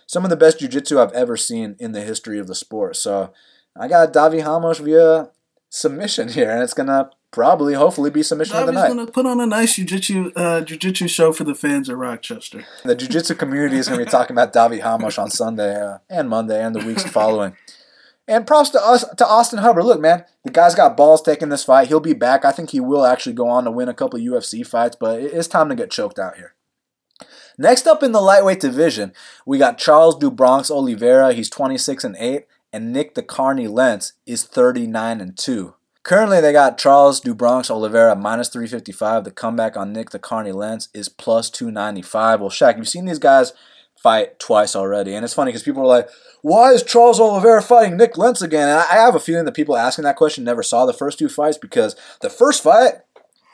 some of the best jiu-jitsu I've ever seen in the history of the sport. So I got Davi Ramos via submission here, and it's going to probably, hopefully, be submission Davi's of the night. to put on a nice jiu-jitsu, uh, jiu-jitsu show for the fans of Rochester. The jiu-jitsu community is going to be talking about Davi Ramos on Sunday uh, and Monday and the weeks following. And props to us to Austin Hubbard. Look, man, the guy's got balls taking this fight. He'll be back. I think he will actually go on to win a couple UFC fights, but it's time to get choked out here. Next up in the lightweight division, we got Charles do Bronx Oliveira. He's 26 and 8, and Nick the Carny Lentz is 39 and 2. Currently, they got Charles do Bronx Oliveira minus 355. The comeback on Nick the Carny Lentz is plus 295. Well, Shaq, you've seen these guys fight twice already. And it's funny because people are like, why is Charles Oliveira fighting Nick Lentz again? And I have a feeling that people asking that question never saw the first two fights because the first fight,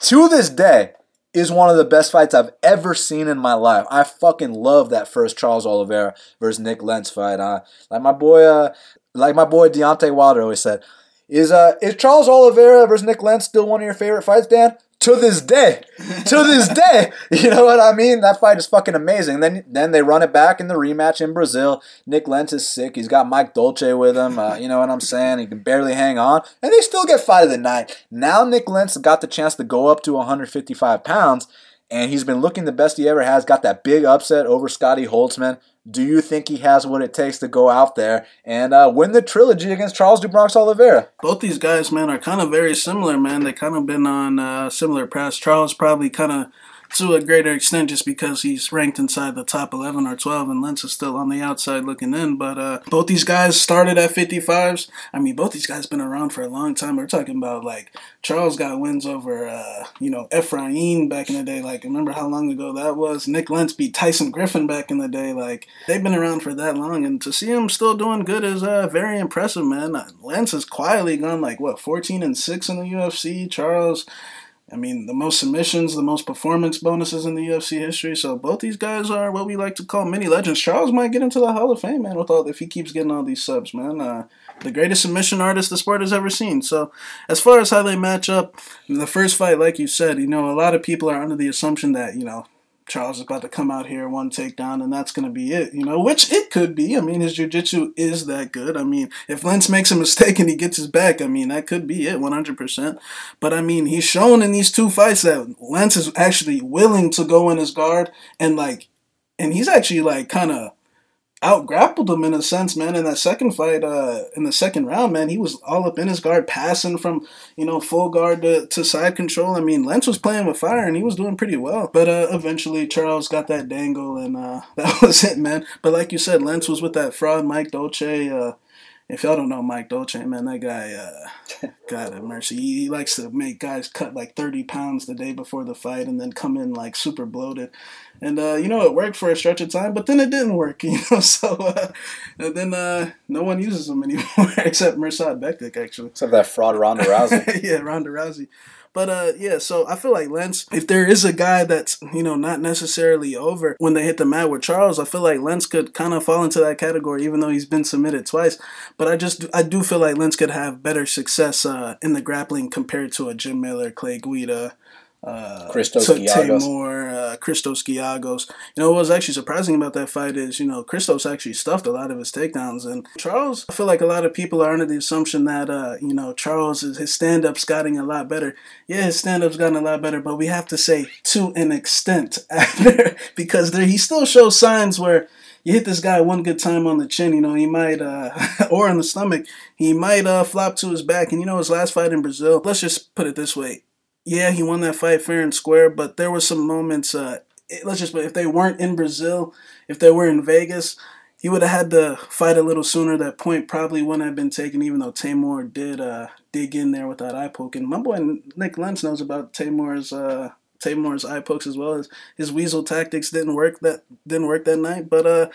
to this day, is one of the best fights I've ever seen in my life. I fucking love that first Charles Oliveira versus Nick Lentz fight. Uh, like my boy, uh, like my boy Deontay Wilder always said, is uh is Charles Oliveira versus Nick Lentz still one of your favorite fights, Dan? To this day, to this day, you know what I mean. That fight is fucking amazing. Then then they run it back in the rematch in Brazil. Nick Lentz is sick. He's got Mike Dolce with him. Uh, you know what I'm saying? He can barely hang on, and they still get fight of the night. Now Nick Lentz got the chance to go up to 155 pounds, and he's been looking the best he ever has. Got that big upset over Scotty Holtzman. Do you think he has what it takes to go out there and uh, win the trilogy against Charles do Bronx Oliveira? Both these guys, man, are kind of very similar, man. They kind of been on uh, similar paths. Charles probably kind of to a greater extent just because he's ranked inside the top 11 or 12 and Lentz is still on the outside looking in. But uh, both these guys started at 55s. I mean, both these guys have been around for a long time. We're talking about like Charles got wins over, uh, you know, Efrain back in the day. Like, remember how long ago that was? Nick Lentz beat Tyson Griffin back in the day. Like, they've been around for that long. And to see him still doing good is uh, very impressive, man. Lentz has quietly gone like, what, 14 and 6 in the UFC. Charles I mean, the most submissions, the most performance bonuses in the UFC history. So both these guys are what we like to call mini legends. Charles might get into the Hall of Fame, man, with all if he keeps getting all these subs, man. Uh, the greatest submission artist the sport has ever seen. So as far as how they match up, the first fight, like you said, you know, a lot of people are under the assumption that you know Charles is about to come out here, one takedown, and that's going to be it, you know, which it could be. I mean, his jiu-jitsu is that good. I mean, if Lentz makes a mistake and he gets his back, I mean, that could be it, 100%. But, I mean, he's shown in these two fights that Lentz is actually willing to go in his guard and, like, and he's actually, like, kind of out grappled him in a sense, man. In that second fight, uh, in the second round, man, he was all up in his guard, passing from you know full guard to, to side control. I mean, Lentz was playing with fire and he was doing pretty well. But uh, eventually, Charles got that dangle, and uh, that was it, man. But like you said, Lentz was with that fraud Mike Dolce. Uh, if y'all don't know Mike Dolce, man, that guy, uh, God have mercy. He, he, likes to make guys cut like 30 pounds the day before the fight and then come in like super bloated. And, uh, you know, it worked for a stretch of time, but then it didn't work, you know? So, uh, and then uh, no one uses him anymore except Mirsad Bektic, actually. Except that fraud Ronda Rousey. yeah, Ronda Rousey. But uh, yeah, so I feel like Lentz, if there is a guy that's you know not necessarily over when they hit the mat with Charles, I feel like Lentz could kind of fall into that category, even though he's been submitted twice. But I just I do feel like Lentz could have better success uh, in the grappling compared to a Jim Miller, Clay Guida, uh, Christos to Giagos. Uh, Christos Giagos. You know, what was actually surprising about that fight is, you know, Christos actually stuffed a lot of his takedowns. And Charles, I feel like a lot of people are under the assumption that, uh, you know, Charles, is, his stand up's gotten a lot better. Yeah, his stand up's gotten a lot better, but we have to say to an extent after, because there, he still shows signs where you hit this guy one good time on the chin, you know, he might, uh, or in the stomach, he might uh, flop to his back. And you know, his last fight in Brazil, let's just put it this way yeah, he won that fight fair and square, but there were some moments. Uh, let's just if they weren't in Brazil, if they were in Vegas, he would have had to fight a little sooner. That point probably wouldn't have been taken, even though Teymur did uh, dig in there with that eye poke. My boy Nick Lentz knows about Teymur's uh, Teymur's eye pokes as well as his weasel tactics didn't work that didn't work that night. But uh,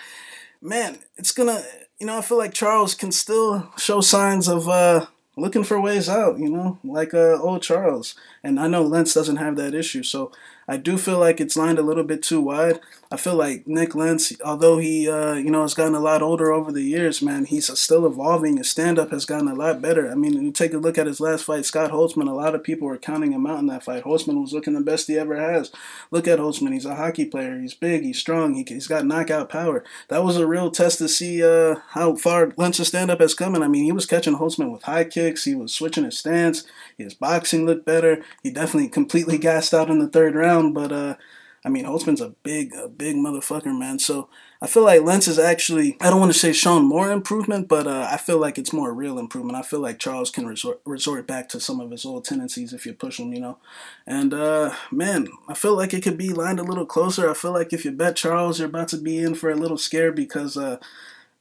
man, it's gonna you know I feel like Charles can still show signs of uh, looking for ways out, you know, like uh, old Charles. And I know Lentz doesn't have that issue, so I do feel like it's lined a little bit too wide. I feel like Nick Lentz, although he, uh, you know, has gotten a lot older over the years, man, he's still evolving. His stand-up has gotten a lot better. I mean, you take a look at his last fight, Scott Holtzman. A lot of people were counting him out in that fight. Holtzman was looking the best he ever has. Look at Holtzman. He's a hockey player. He's big. He's strong. He, he's got knockout power. That was a real test to see uh, how far Lentz's stand-up has come. And I mean, he was catching Holtzman with high kicks. He was switching his stance. His boxing looked better. He definitely completely gassed out in the third round, but uh, I mean, Holtzman's a big, a big motherfucker, man. So I feel like Lentz is actually, I don't want to say shown more improvement, but uh, I feel like it's more real improvement. I feel like Charles can resort, resort back to some of his old tendencies if you push him, you know. And uh, man, I feel like it could be lined a little closer. I feel like if you bet Charles, you're about to be in for a little scare because uh,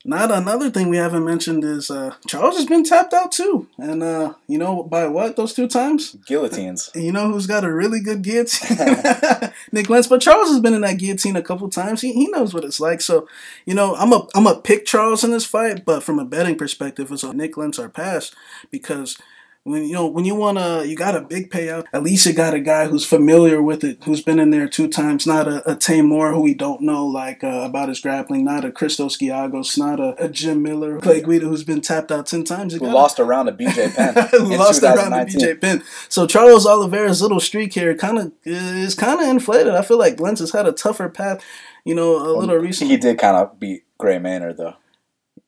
not another thing we haven't mentioned is uh, Charles has been tapped out too, and uh, you know by what those two times? Guillotines. You know who's got a really good guillotine? Nick Lentz. But Charles has been in that guillotine a couple times. He, he knows what it's like. So you know I'm a I'm a pick Charles in this fight, but from a betting perspective, it's a Nick Lentz or pass because when you know when you wanna you got a big payout at least you got a guy who's familiar with it who's been in there two times not a, a Teymur who we don't know like uh, about his grappling not a Christos Giagos not a, a Jim Miller Clay Guida who's been tapped out 10 times. Who lost around to BJ Penn who lost around to BJ Penn. So Charles Oliveira's little streak here kind of is kind of inflated. I feel like Lentz has had a tougher path you know a little well, recently. he did kind of beat Gray Maynard though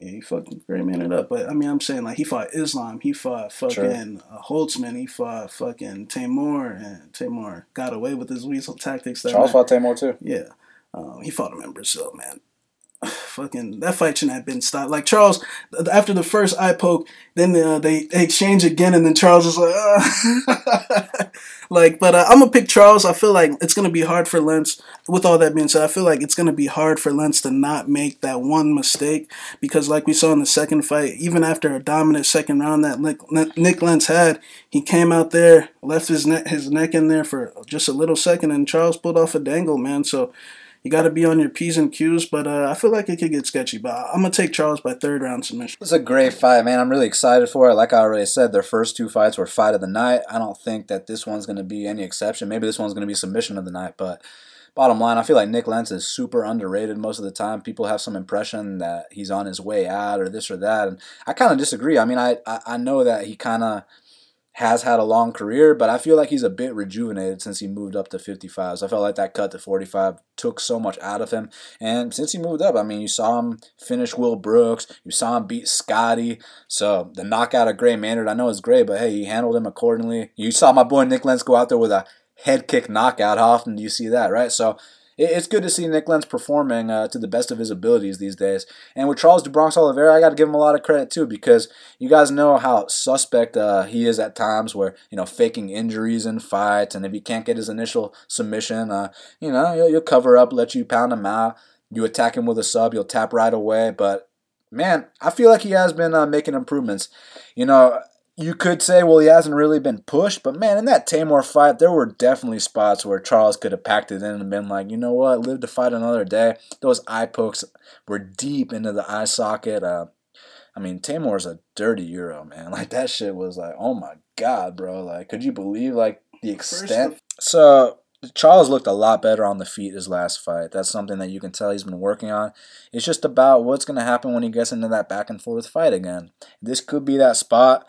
yeah, he fucking Gray man it up. But I mean, I'm saying like he fought Islam, he fought fucking sure. uh, Holtzman, he fought fucking Teymur, and Teymur got away with his weasel tactics. That Charles night. fought Teymur too. Yeah, um, he fought him in Brazil, man. fucking that fight shouldn't have been stopped. Like Charles, after the first eye poke, then uh, they, they exchange again, and then Charles is like, uh. like. But uh, I'm gonna pick Charles. I feel like it's gonna be hard for Lentz. With all that being said, I feel like it's gonna be hard for Lentz to not make that one mistake because, like we saw in the second fight, even after a dominant second round that Nick, Nick Lentz had, he came out there, left his his neck in there for just a little second, and Charles pulled off a dangle, man. So you got to be on your P's and Q's, but uh, I feel like it could get sketchy. But I'm going to take Charles by third round submission. It's a great fight, man. I'm really excited for it. Like I already said, their first two fights were fight of the night. I don't think that this one's going to be any exception. Maybe this one's going to be submission of the night, but bottom line, I feel like Nick Lentz is super underrated most of the time. People have some impression that he's on his way out or this or that, and I kind of disagree. I mean, I, I, I know that he kind of has had a long career, but I feel like he's a bit rejuvenated since he moved up to 55. So I felt like that cut to 45 took so much out of him. And since he moved up, I mean, you saw him finish Will Brooks, you saw him beat Scotty. So the knockout of Gray Maynard, I know it's great, but hey, he handled him accordingly. You saw my boy Nick Lentz go out there with a head kick knockout. How often do you see that, right? So it's good to see Nick Lentz performing uh, to the best of his abilities these days. And with Charles do Bronx Oliveira, I got to give him a lot of credit too because you guys know how suspect uh, he is at times, where you know faking injuries in fights, and if he can't get his initial submission, uh, you know you'll, you'll cover up, let you pound him out. You attack him with a sub, you'll tap right away. But man, I feel like he has been uh, making improvements. You know, you could say, well, he hasn't really been pushed, but man, in that Teymur fight, there were definitely spots where Charles could have packed it in and been like, you know what, live to fight another day. Those eye pokes were deep into the eye socket. Uh, I mean, Teymur's a dirty Euro, man. Like, that shit was like, oh my God, bro. Like, could you believe, like, the extent? So, Charles looked a lot better on the feet his last fight. That's something that you can tell he's been working on. It's just about what's going to happen when he gets into that back and forth fight again. This could be that spot.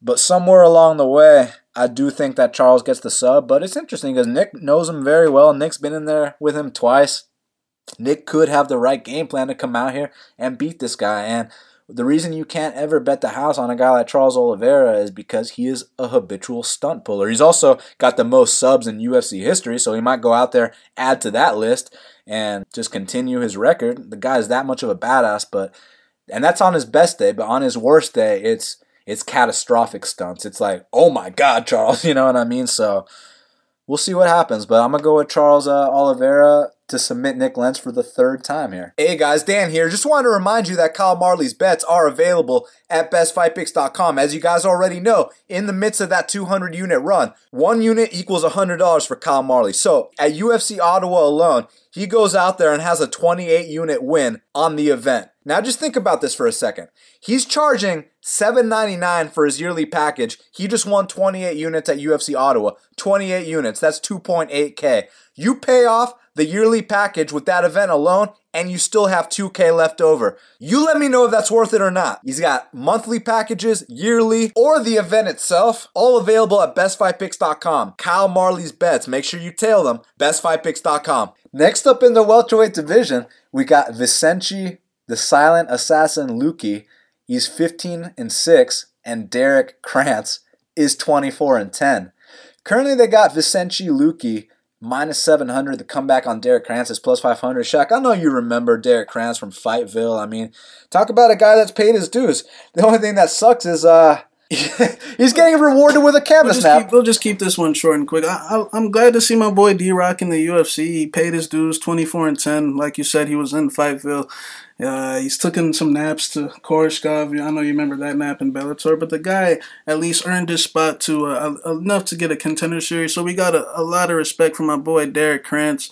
But somewhere along the way, I do think that Charles gets the sub. But it's interesting because Nick knows him very well. Nick's been in there with him twice. Nick could have the right game plan to come out here and beat this guy. And the reason you can't ever bet the house on a guy like Charles Oliveira is because he is a habitual stunt puller. He's also got the most subs in UFC history, so he might go out there, add to that list, and just continue his record. The guy is that much of a badass, but and that's on his best day, but on his worst day, it's it's catastrophic stunts. It's like, oh my God, Charles, you know what I mean? So we'll see what happens. But I'm gonna go with Charles uh, Oliveira to submit Nick Lentz for the third time here. Hey guys, Dan here. Just wanted to remind you that Kyle Marley's bets are available at bestfightpicks.com. As you guys already know, in the midst of that 200 unit run, one unit equals $100 for Kyle Marley. So at UFC Ottawa alone, he goes out there and has a 28 unit win on the event. Now just think about this for a second. He's charging $7.99 for his yearly package. He just won 28 units at UFC Ottawa. 28 units. That's 2.8k. You pay off the yearly package with that event alone, and you still have 2K left over. You let me know if that's worth it or not. He's got monthly packages, yearly, or the event itself, all available at bestfightpicks.com. Kyle Marley's bets, make sure you tail them, bestfightpicks.com. Next up in the welterweight division, we got Vicente, the silent assassin Luque. He's 15 and 6, and Derek Kranz is 24 and 10. Currently, they got Vicente Luque minus 700. The comeback on Derek Kranz is plus 500. Shaq, I know you remember Derek Kranz from Fightville. I mean, talk about a guy that's paid his dues. The only thing that sucks is uh, he's getting rewarded with a canvas we'll snap. Keep, we'll just keep this one short and quick. I, am glad to see my boy D Rock in the UFC. He paid his dues, 24 and 10. Like you said, he was in Fightville. Uh, he's taken some naps to Koreshkov. I know you remember that nap in Bellator, but the guy at least earned his spot to uh, enough to get a contender series. So we got a, a lot of respect for my boy Derek Kranz.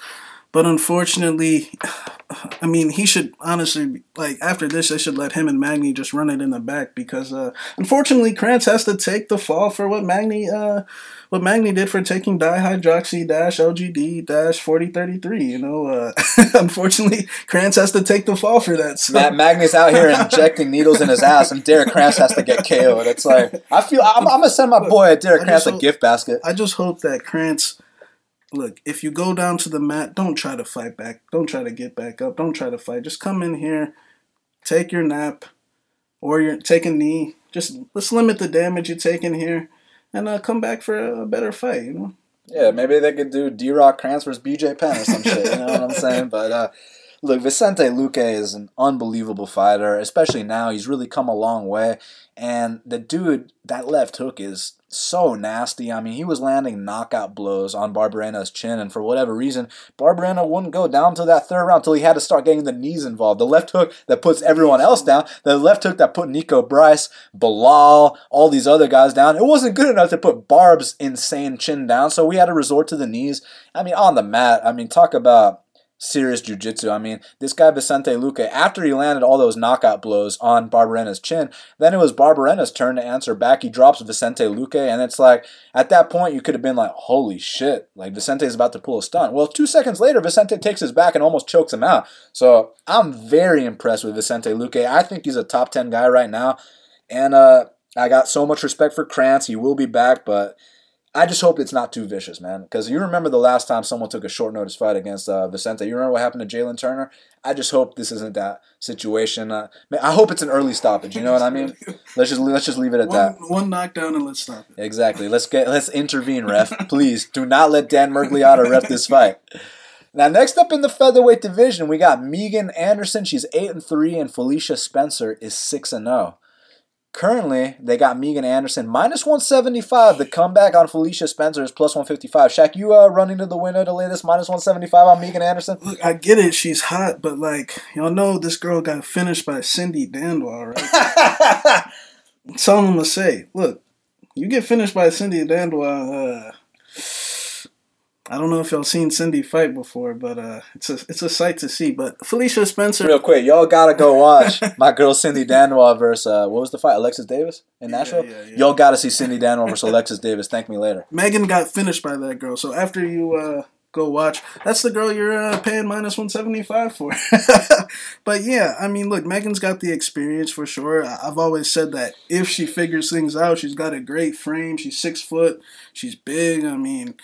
But unfortunately, I mean, he should honestly like after this, they should let him and Magny just run it in the back because uh, unfortunately, Kranz has to take the fall for what Magny uh, what Magny did for taking dihydroxy dash LGD dash forty thirty three. You know, uh, unfortunately, Kranz has to take the fall for that. So. Matt Magny's out here injecting needles in his ass, and Derek Kranz has to get KO'd. It's like I feel I'm, I'm gonna send my boy Derek Kranz a gift basket. I just hope that Kranz look, if you go down to the mat, don't try to fight back. Don't try to get back up. Don't try to fight. Just come in here, take your nap, or you take a knee. Just let's limit the damage you're taking here, and uh, come back for a better fight. You know. Yeah, maybe they could do D Rock Kranz versus BJ Penn or some shit. You know what I'm saying? But uh, look, Vicente Luque is an unbelievable fighter, especially now. He's really come a long way. And the dude, that left hook is so nasty. I mean, he was landing knockout blows on Barberena's chin, and for whatever reason, Barberena wouldn't go down to that third round until he had to start getting the knees involved. The left hook that puts everyone else down, the left hook that put Niko Price, Belal, all these other guys down, it wasn't good enough to put Barb's insane chin down, so we had to resort to the knees. I mean, on the mat, I mean, talk about serious jiu-jitsu. I mean, this guy Vicente Luque, after he landed all those knockout blows on Barberena's chin, then it was Barberena's turn to answer back. He drops Vicente Luque, and it's like, at that point, you could have been like, holy shit, like Vicente's about to pull a stunt. Well, two seconds later, Vicente takes his back and almost chokes him out. So I'm very impressed with Vicente Luque. I think he's a top 10 guy right now. And uh, I got so much respect for Kranz. He will be back, but I just hope it's not too vicious, man. Because you remember the last time someone took a short notice fight against uh, Vicente. You remember what happened to Jalin Turner? I just hope this isn't that situation. Uh, I hope it's an early stoppage. You know what I mean? Let's just let's just leave it at one, that. One knockdown and let's stop it. Exactly. Let's get let's intervene, ref. Please do not let Dan Miragliotta ref this fight. Now, next up in the featherweight division, we got Megan Anderson. She's eight and three, and Felicia Spencer is six and zero. Currently, they got Megan Anderson minus 175. The comeback on Felicia Spencer is plus 155. Shaq, you uh, running to the window to lay this minus 175 on Megan Anderson? Look, I get it. She's hot, but like, y'all know this girl got finished by Cindy Dandois, right? That's all I'm going to say. Look, you get finished by Cindy Dandois, uh, I don't know if y'all seen Cindy fight before, but uh, it's a it's a sight to see. But Felicia Spencer, real quick, y'all gotta go watch my girl Cindy Dandois versus uh, what was the fight? Alexis Davis in Nashville. Yeah, yeah, yeah. Y'all gotta see Cindy Dandois versus Alexis Davis. Thank me later. Megan got finished by that girl. So after you uh, go watch, that's the girl you're uh, paying minus one seventy five for. but yeah, I mean, look, Megan's got the experience for sure. I've always said that if she figures things out, she's got a great frame. She's six foot. She's big. I mean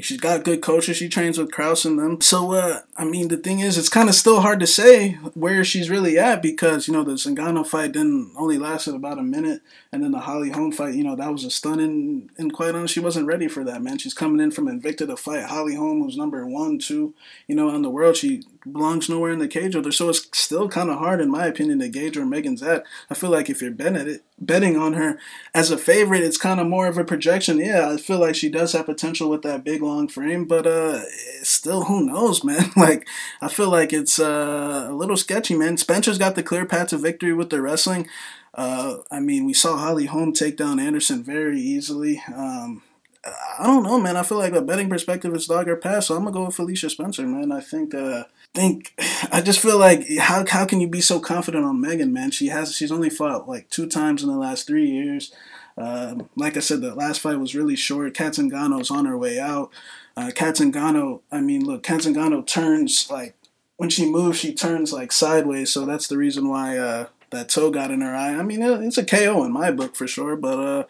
She's got good coaches. She trains with Krause and them. So, uh, I mean, the thing is, it's kind of still hard to say where she's really at because, you know, the Zingano fight didn't only lasted about a minute. And then the Holly Holm fight, you know, that was a stunning. And quite honest, she wasn't ready for that, man. She's coming in from Invicta to fight Holly Holm, who's number one, two, you know, in the world. She belongs nowhere in the cage her. So it's still kind of hard, in my opinion, to gauge where Megan's at. I feel like if you're betting on her as a favorite, it's kind of more of a projection. Yeah, I feel like she does have potential with that big long frame, but uh, still, who knows, man? Like I feel like it's uh, a little sketchy, man. Spencer's got the clear path to victory with the wrestling. Uh, I mean, we saw Holly Holm take down Anderson very easily. Um, I don't know, man. I feel like a betting perspective, is dog or pass. So I'm gonna go with Felicia Spencer, man. I think, uh, think, I just feel like how how can you be so confident on Megan, man? She has she's only fought like two times in the last three years. Um, like I said, the last fight was really short. Cat Zingano's on her way out. Uh, Cat Zingano, I mean, look, Cat Zingano turns like when she moves, she turns like sideways. So that's the reason why uh, that toe got in her eye. I mean, it's a KO in my book for sure, but uh,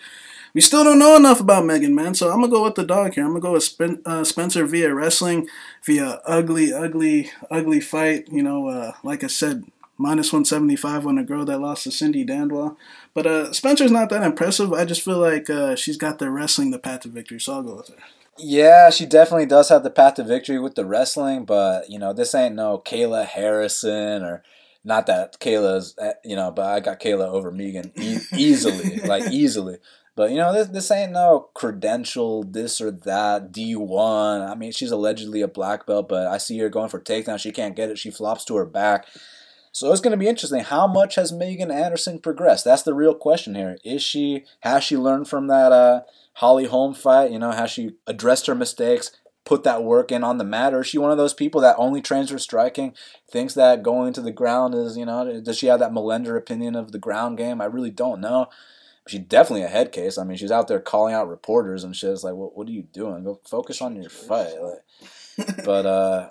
we still don't know enough about Megan, man. So I'm gonna go with the dog here. I'm gonna go with Spen- uh, Spencer via wrestling, via ugly, ugly, ugly fight. You know, uh, like I said, minus 175 on a girl that lost to Cindy Dandois. But uh, Spencer's not that impressive. I just feel like uh, she's got the wrestling, the path to victory. So I'll go with her. Yeah, she definitely does have the path to victory with the wrestling, but you know, this ain't no Kayla Harrison or not that Kayla's, eh, you know, but I got Kayla over Megan e- easily, like easily. But you know, this this ain't no credential, this or that, D one. I mean, she's allegedly a black belt, but I see her going for takedown. She can't get it. She flops to her back. So it's going to be interesting. How much has Megan Anderson progressed? That's the real question here. Is she has she learned from that uh, Holly Holm fight? You know, has she addressed her mistakes? put that work in on the mat, or is she one of those people that only trains for striking, thinks that going to the ground is, you know, does she have that Melender opinion of the ground game? I really don't know she's definitely a head case. I mean, she's out there calling out reporters and shit. It's like, what, what are you doing? Go focus on your fight. Like, but uh,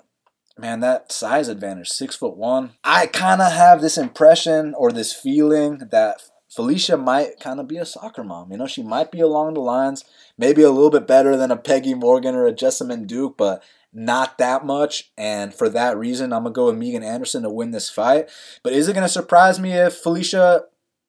man, that size advantage, six foot one. I kind of have this impression or this feeling that Felicia might kind of be a soccer mom. You know, she might be along the lines, maybe a little bit better than a Peggy Morgan or a Jessamyn Duke, but not that much. And for that reason, I'm going to go with Megan Anderson to win this fight. But is it going to surprise me if Felicia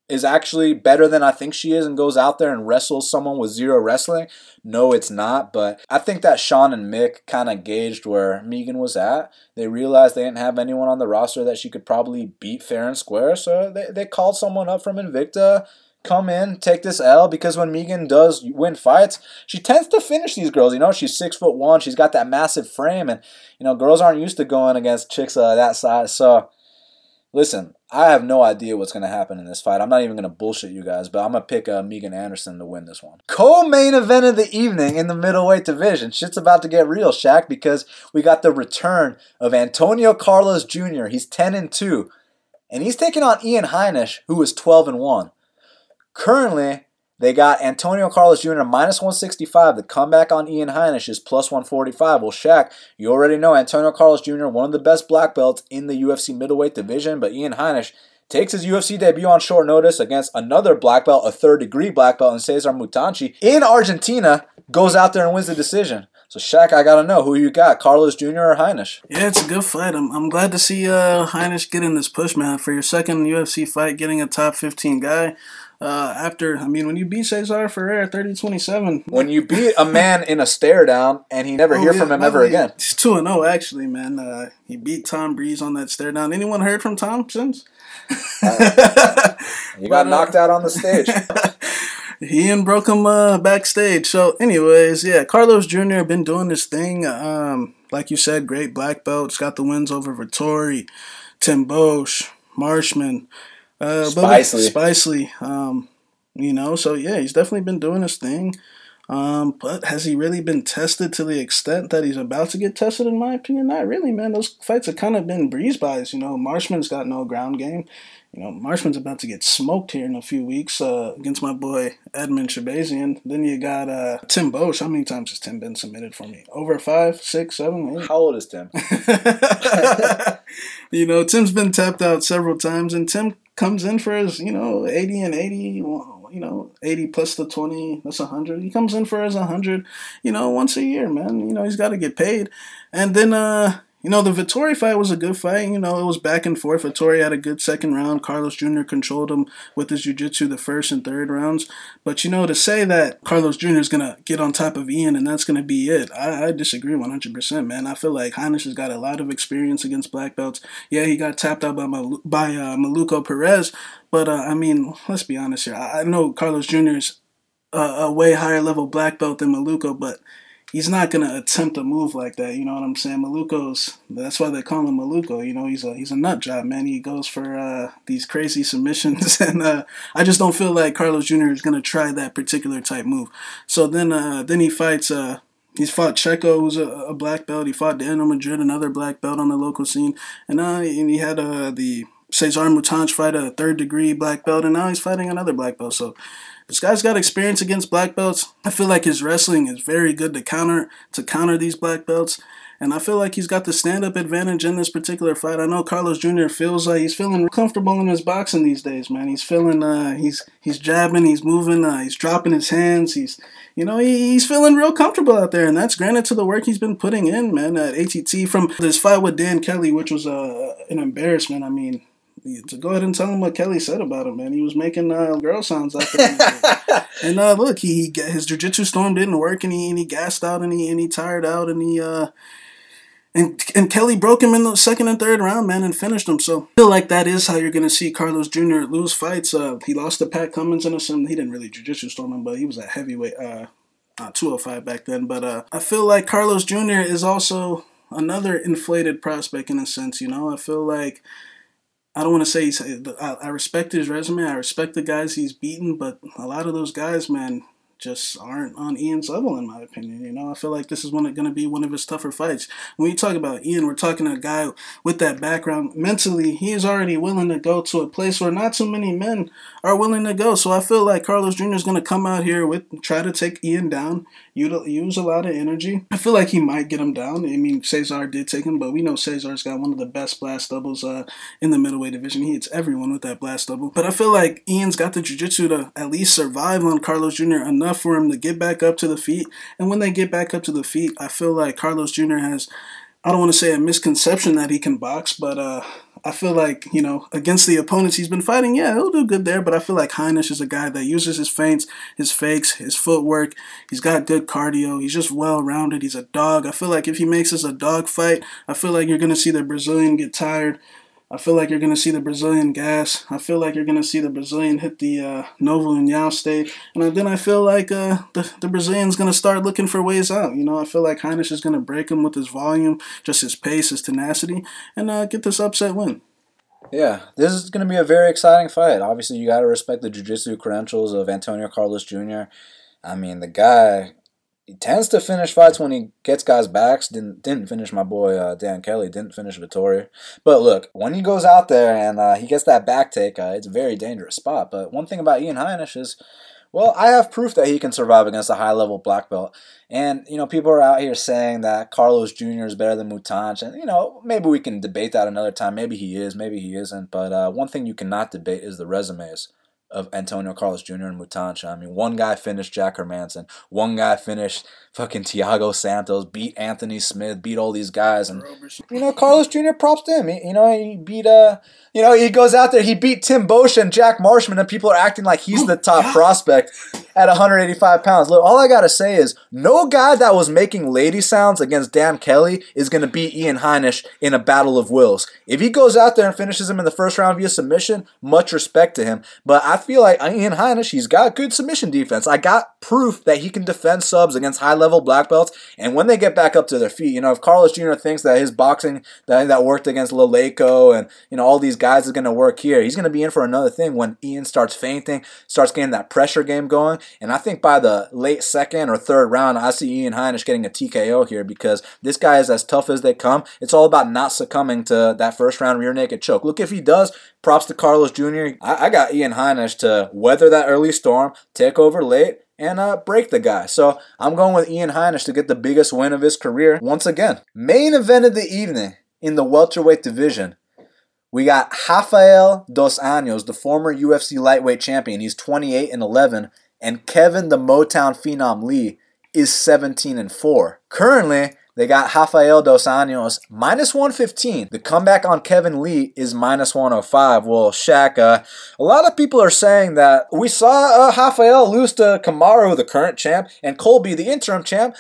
is actually better than I think she is and goes out there and wrestles someone with zero wrestling. No, it's not. But I think that Sean and Mick kind of gauged where Megan was at. They realized they didn't have anyone on the roster that she could probably beat fair and square. So they, they called someone up from Invicta. Come in, take this L because when Megan does win fights, she tends to finish these girls. You know, she's six foot one, she's got that massive frame, and you know, girls aren't used to going against chicks uh, that size. So Listen, I have no idea what's going to happen in this fight. I'm not even going to bullshit you guys, but I'm going to pick uh, Megan Anderson to win this one. Co-main event of the evening in the middleweight division. Shit's about to get real, Shaq, because we got the return of Antonio Carlos Jr. He's 10 and 2, and he's taking on Ian Heinisch, who is 12 and 1. Currently, they got Antonio Carlos Jr. minus 165. The comeback on Ian Heinisch is plus 145. Well, Shaq, you already know Antonio Carlos Jr., one of the best black belts in the UFC middleweight division, but Ian Heinisch takes his UFC debut on short notice against another black belt, a third degree black belt in Cesar Mutanchi in Argentina, goes out there and wins the decision. So Shaq, I gotta know who you got, Carlos Jr. or Heinisch? Yeah, it's a good fight. I'm, I'm glad to see uh, Heinisch getting this push, man. For your second UFC fight, getting a top 15 guy, Uh, after, I mean, when you beat Cezar Ferreira 30 27. When you beat a man in a stare down and he never Oh, hear yeah, from him ever way, again. He's 2 0, actually, man. Uh, he beat Tom Breese on that stare down. Anyone heard from Tom since? You got But, uh, knocked out on the stage. he and broke him uh, backstage. So, anyways, yeah, Carlos Jr. been doing this thing. Um, like you said, great black belts. Got the wins over Vettori, Tim Boetsch, Marshman, uh, but- Spicely. Spicely. Um, you know, so yeah, he's definitely been doing his thing. Um, but has he really been tested to the extent that he's about to get tested? In my opinion, not really, man. Those fights have kind of been breeze bys. You know, Marshman's got no ground game. You know, Marshman's about to get smoked here in a few weeks uh, against my boy Edmen Shahbazyan. Then you got uh, Tim Boetsch. How many times has Tim been submitted for me? Over five, six, seven, eight? How old is Tim? you know, Tim's been tapped out several times, and Tim comes in for his, you know, 80 and 80, you know, 80 plus the 20, that's 100. He comes in for his 100, you know, once a year, man. You know, he's got to get paid. And then, uh, you know, the Vettori fight was a good fight. You know, it was back and forth. Vettori had a good second round. Carlos Jr. controlled him with his jiu-jitsu the first and third rounds. But, you know, to say that Carlos Jr. is going to get on top of Ian and that's going to be it, I, I disagree 100%, man. I feel like Heinisch has got a lot of experience against black belts. Yeah, he got tapped out by, Mal- by uh, Maluco Perez. But, uh, I mean, let's be honest here. I, I know Carlos Jr. is a, a way higher level black belt than Maluco, but he's not gonna attempt a move like that. You know what I'm saying? Maluco's that's why they call him Maluco. You know, he's a he's a nut job, man. He goes for uh, these crazy submissions, and uh, I just don't feel like Carlos Jr. is gonna try that particular type move. So then uh, then he fights. Uh, He's fought Checo, who's a, a black belt. He fought Daniel Madrid, another black belt on the local scene, and uh, and he had uh, the Cesar Mutanch fight a third degree black belt, and now he's fighting another black belt. So this guy's got experience against black belts. I feel like his wrestling is very good to counter to counter these black belts. And I feel like he's got the stand up advantage in this particular fight. I know Carlos Jr. feels like he's feeling comfortable in his boxing these days, man. He's feeling uh he's he's jabbing, he's moving, uh, he's dropping his hands, he's you know, he, he's feeling real comfortable out there, and that's granted to the work he's been putting in, man, at ATT from this fight with Dan Kelly, which was uh, an embarrassment. I mean, to go ahead and tell him what Kelly said about him, man. He was making uh, girl sounds out there. and uh, look, he, he his jujitsu storm didn't work, and he and he gassed out, and he and he tired out, and he uh, and and Kelly broke him in the second and third round, man, and finished him. So I feel like that is how you're gonna see Carlos Jr. lose fights. Uh, he lost to Pat Cummins in a sim. He didn't really jujitsu storm him, but he was a heavyweight, uh, uh, 205 back then. But uh, I feel like Carlos Jr. is also another inflated prospect in a sense. You know, I feel like. I don't want to say he's. I, respect his resume. I respect the guys he's beaten, but a lot of those guys, man, just aren't on Ian's level, in my opinion. You know, I feel like this is going to be one of his tougher fights. When you talk about Ian, we're talking a guy with that background. Mentally, he is already willing to go to a place where not too many men are willing to go. So I feel like Carlos Jr. is going to come out here with try to take Ian down, use a lot of energy. I feel like he might get him down. I mean, Cesar did take him, but we know Cesar's got one of the best blast doubles uh, in the middleweight division. He hits everyone with that blast double. But I feel like Ian's got the jiu-jitsu to at least survive on Carlos Jr. enough for him to get back up to the feet. And when they get back up to the feet, I feel like Carlos Jr. has, I don't want to say a misconception that he can box, but uh, I feel like, you know, against the opponents he's been fighting, yeah, he'll do good there, but I feel like Heinisch is a guy that uses his feints, his fakes, his footwork. He's got good cardio. He's just well rounded. He's a dog. I feel like if he makes this a dog fight, I feel like you're going to see the Brazilian get tired. I feel like you're going to see the Brazilian gas. I feel like you're going to see the Brazilian hit the uh, Novo Yao state. And then I feel like uh, the, the Brazilian's going to start looking for ways out. You know, I feel like Heinisch is going to break him with his volume, just his pace, his tenacity, and uh, get this upset win. Yeah, this is going to be a very exciting fight. Obviously, you got to respect the jiu-jitsu credentials of Antonio Carlos Jr. I mean, the guy he tends to finish fights when he gets guys backs. Didn't didn't finish my boy uh, Dan Kelly. Didn't finish Vittoria. But look, when he goes out there and uh, he gets that back take, uh, it's a very dangerous spot. But one thing about Ian Heinisch is, well, I have proof that he can survive against a high level black belt. And you know, people are out here saying that Carlos Jr. is better than Mutanch, and you know, maybe we can debate that another time. Maybe he is, maybe he isn't. But uh, one thing you cannot debate is the resumes of Antonio Carlos Jr. and Mutancha. I mean, one guy finished Jack Hermansson, one guy finished fucking Thiago Santos, beat Anthony Smith, beat all these guys, and you know Carlos Jr. props to him. He, you know he beat uh, you know he goes out there, he beat Tim Boetsch and Jack Marshman, and people are acting like he's oh, the top prospect at 185 pounds. Look, all I gotta say is no guy that was making lady sounds against Dan Kelly is gonna beat Ian Heinisch in a battle of wills. If he goes out there and finishes him in the first round via submission, much respect to him. But I feel like Ian Heinisch, he's got good submission defense. I got proof that he can defend subs against high level black belts. And when they get back up to their feet, you know, if Carlos Jr. thinks that his boxing that, that worked against Leleco and, you know, all these guys is going to work here, he's going to be in for another thing when Ian starts fainting, starts getting that pressure game going. And I think by the late second or third round, I see Ian Heinisch getting a TKO here because this guy is as tough as they come. It's all about not succumbing to that first round rear naked choke. Look, if he does, props to Carlos Jr. I, I got Ian Heinisch to weather that early storm, take over late, and uh, break the guy. So I'm going with Ian Heinisch to get the biggest win of his career once again. Main event of the evening in the welterweight division. We got Rafael Dos Anjos, the former UFC lightweight champion. He's 28 and 11, and Kevin the Motown Phenom Lee is 17 and 4. Currently, they got Rafael Dos Anjos minus 115. The comeback on Kevin Lee is minus 105. Well, Shaq, uh, a lot of people are saying that we saw uh, Rafael lose to Kamaru, the current champ, and Colby, the interim champ.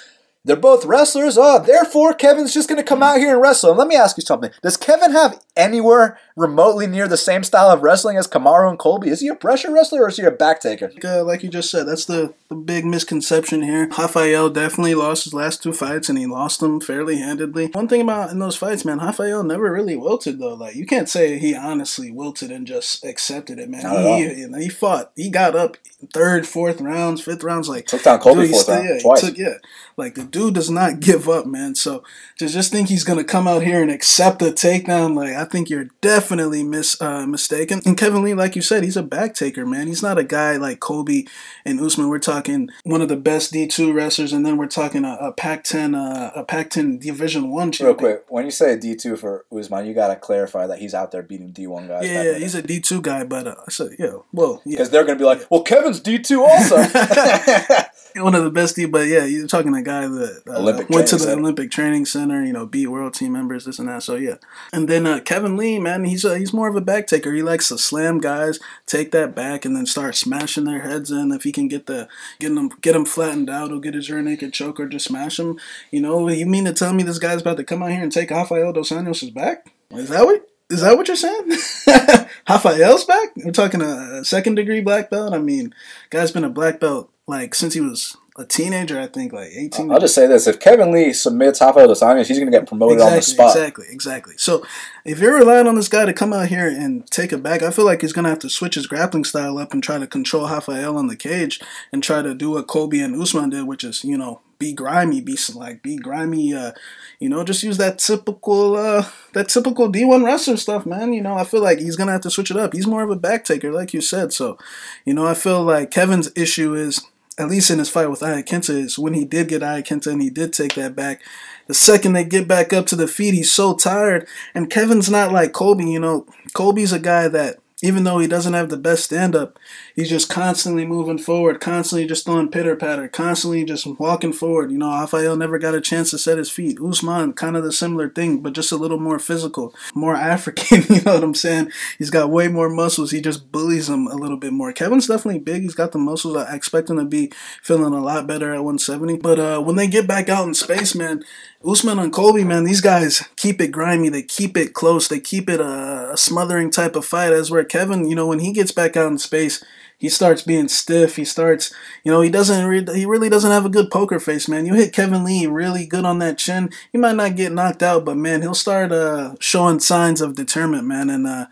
They're both wrestlers. Uh, therefore, Kevin's just going to come out here and wrestle. And let me ask you something. Does Kevin have anywhere remotely near the same style of wrestling as Kamaru and Colby? Is he a pressure wrestler or is he a back taker? Uh, like you just said, that's the, the big misconception here. Rafael definitely lost his last two fights and he lost them fairly handedly. One thing about in those fights, man, Rafael never really wilted though. Like you can't say he honestly wilted and just accepted it, man. He, you know, he fought. He got up third, fourth rounds, fifth rounds. Like took down Colby dude, fourth round, yeah, twice. Took, yeah, like the dude does not give up, man. So to just think he's gonna come out here and accept a takedown, like I think you're definitely mis uh, mistaken. And Kevin Lee, like you said, he's a back taker, man. He's not a guy like Colby and Usman. We're talking one of the best D two wrestlers, and then we're talking a, a Pac-10, uh, a Pac-10 Division One champion. Real quick, when you say D two for Usman, you gotta clarify that he's out there beating D one guys. Yeah, yeah he's a D two guy, but uh, so, yeah, well, because yeah. they're gonna be like, well, Kevin's D two also. one of the best, D, but yeah, you're talking a guy that uh, went to the Center. Olympic Training Center, you know, beat world team members, this and that. So yeah, and then uh, Kevin Lee, man, he's a, he's more of a back taker. He likes to slam guys, take that back, and then start smashing their heads in. If he can get the get them get them flattened out, he'll get his rear naked choke or just smash them. You know, you mean to tell me this guy's about to come out here and take Rafael dos Anjos' back? Is that what? Is that what you're saying? Rafael's back? We're talking a second degree black belt. I mean, guy's been a black belt like since he was a teenager, I think, like 18. I'll just say this: if Kevin Lee submits Rafael dos Anjos, he's going to get promoted exactly, on the spot. Exactly, exactly. So, if you're relying on this guy to come out here and take it back, I feel like he's going to have to switch his grappling style up and try to control Rafael on the cage and try to do what Colby and Usman did, which is, you know, be grimy, be like, be grimy. Uh, you know, just use that typical, uh, that typical D1 wrestler stuff, man. You know, I feel like he's going to have to switch it up. He's more of a back taker, like you said. So, you know, I feel like Kevin's issue is at least in his fight with Iaquinta, is when he did get Iaquinta and he did take that back. The second they get back up to the feet, he's so tired. And Kevin's not like Colby, you know. Colby's a guy that even though he doesn't have the best stand up, he's just constantly moving forward, constantly just throwing pitter patter, constantly just walking forward. You know, Rafael never got a chance to set his feet. Usman, kind of the similar thing, but just a little more physical, more African. you know what I'm saying? He's got way more muscles. He just bullies him a little bit more. Kevin's definitely big. He's got the muscles. I expect him to be feeling a lot better at 170. But uh, when they get back out in space, man, Usman and Colby, man, these guys keep it grimy. They keep it close. They keep it a, a smothering type of fight. As where Kevin, you know, when he gets back out in space, he starts being stiff. He starts, you know, he doesn't, re- he really doesn't have a good poker face, man. You hit Kevin Lee really good on that chin. He might not get knocked out, but man, he'll start uh, showing signs of determined, man. And uh,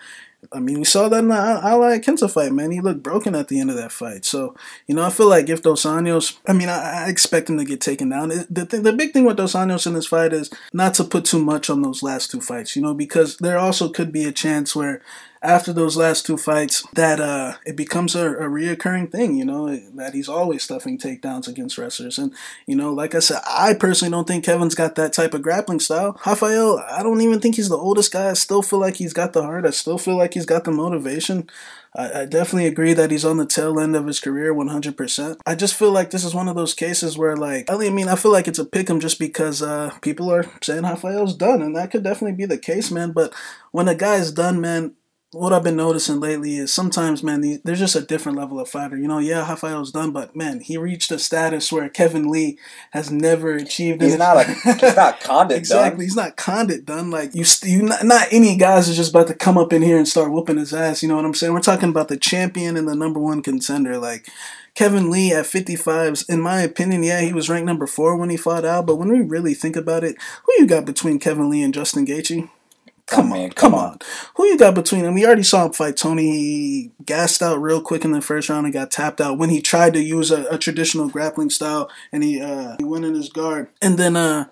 I mean, we saw that in the Al Iaquinta fight, man. He looked broken at the end of that fight. So, you know, I feel like if Dos Anjos, I mean, I, I expect him to get taken down. The, th- the big thing with Dos Anjos in this fight is not to put too much on those last two fights, you know, because there also could be a chance where after those last two fights that uh, it becomes a, a reoccurring thing, you know, that he's always stuffing takedowns against wrestlers. And, you know, like I said, I personally don't think Kevin's got that type of grappling style. Rafael, I don't even think he's the oldest guy. I still feel like he's got the heart. I still feel like he's got the motivation. I, definitely agree that he's on the tail end of his career 100%. I just feel like this is one of those cases where, like, I mean, I feel like it's a pick 'em just because uh, people are saying Rafael's done, and that could definitely be the case, man. But when a guy's done, man, what I've been noticing lately is sometimes, man, the, there's just a different level of fighter. You know, yeah, Rafael's done, but man, he reached a status where Kevin Lee has never achieved. He's not a, he's not Condit done exactly. done. He's not Condit done. Like you, you not, not any guys are just about to come up in here and start whooping his ass. You know what I'm saying? We're talking about the champion and the number one contender. Like Kevin Lee at 55s, in my opinion, yeah, he was ranked number four when he fought out. But when we really think about it, who you got between Kevin Lee and Justin Gaethje? Come on, come on. Who you got between them? We already saw him fight Tony. He gassed out real quick in the first round and got tapped out when he tried to use a, a traditional grappling style and he uh, he went in his guard. And then uh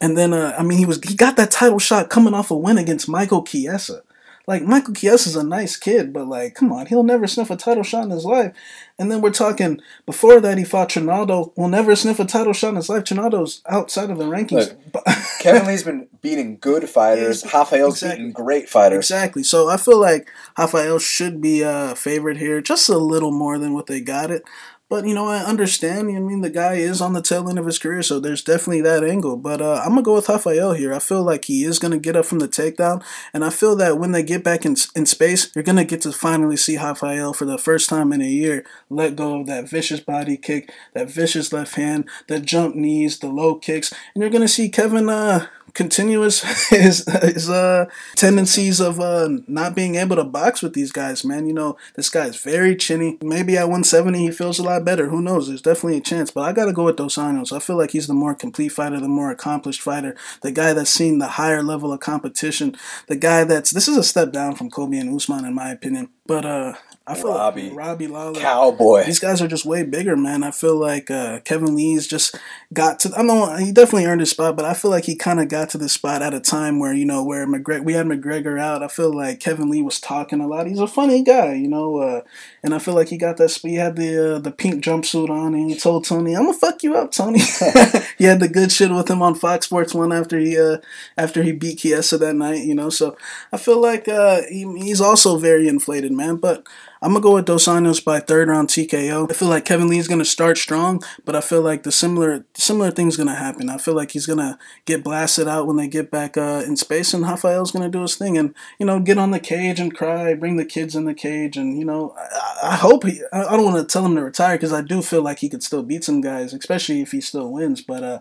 and then uh I mean he was he got that title shot coming off a win against Michael Chiesa. Like Michael Chiesa is a nice kid, but like, come on, he'll never sniff a title shot in his life. And then we're talking before that he fought Trinaldo, will never sniff a title shot in his life. Trinaldo's outside of the rankings. Look, Kevin Lee's been beating good fighters. Rafael's exactly. beating great fighters. Exactly. So I feel like Rafael should be uh, favorite here, just a little more than what they got it. But you know, I understand. I mean, the guy is on the tail end of his career, so there's definitely that angle. But uh, I'm gonna go with Rafael here. I feel like he is gonna get up from the takedown, and I feel that when they get back in in space, you're gonna get to finally see Rafael for the first time in a year let go of that vicious body kick, that vicious left hand, the jump knees, the low kicks, and you're gonna see Kevin uh, continuous his his uh tendencies of uh not being able to box with these guys, man. You know, this guy's very chinny. Maybe at 170 he feels a lot better. Who knows? There's definitely a chance. But I gotta go with Dos Anjos. I feel like he's the more complete fighter, the more accomplished fighter, the guy that's seen the higher level of competition, the guy that's this is a step down from Colby and Usman in my opinion. But uh I feel Robbie, like Robbie Lawler, Cowboy. These guys are just way bigger, man. I feel like uh, Kevin Lee's just got to. I know he definitely earned his spot, but I feel like he kind of got to the spot at a time where you know where McGregor. We had McGregor out. I feel like Kevin Lee was talking a lot. He's a funny guy, you know, uh, and I feel like he got that. He had the uh, the pink jumpsuit on, and he told Tony, "I'm gonna fuck you up, Tony." he had the good shit with him on Fox Sports One after he uh, after he beat Chiesa that night, you know. So I feel like uh, he, he's also very inflated, man, but. I'm gonna go with Dos Anjos by third round TKO. I feel like Kevin Lee's gonna start strong, but I feel like the similar similar thing's gonna happen. I feel like he's gonna get blasted out when they get back uh, in space, and Rafael's gonna do his thing and you know get on the cage and cry, bring the kids in the cage, and you know I, I hope he. I don't want to tell him to retire because I do feel like he could still beat some guys, especially if he still wins. But uh,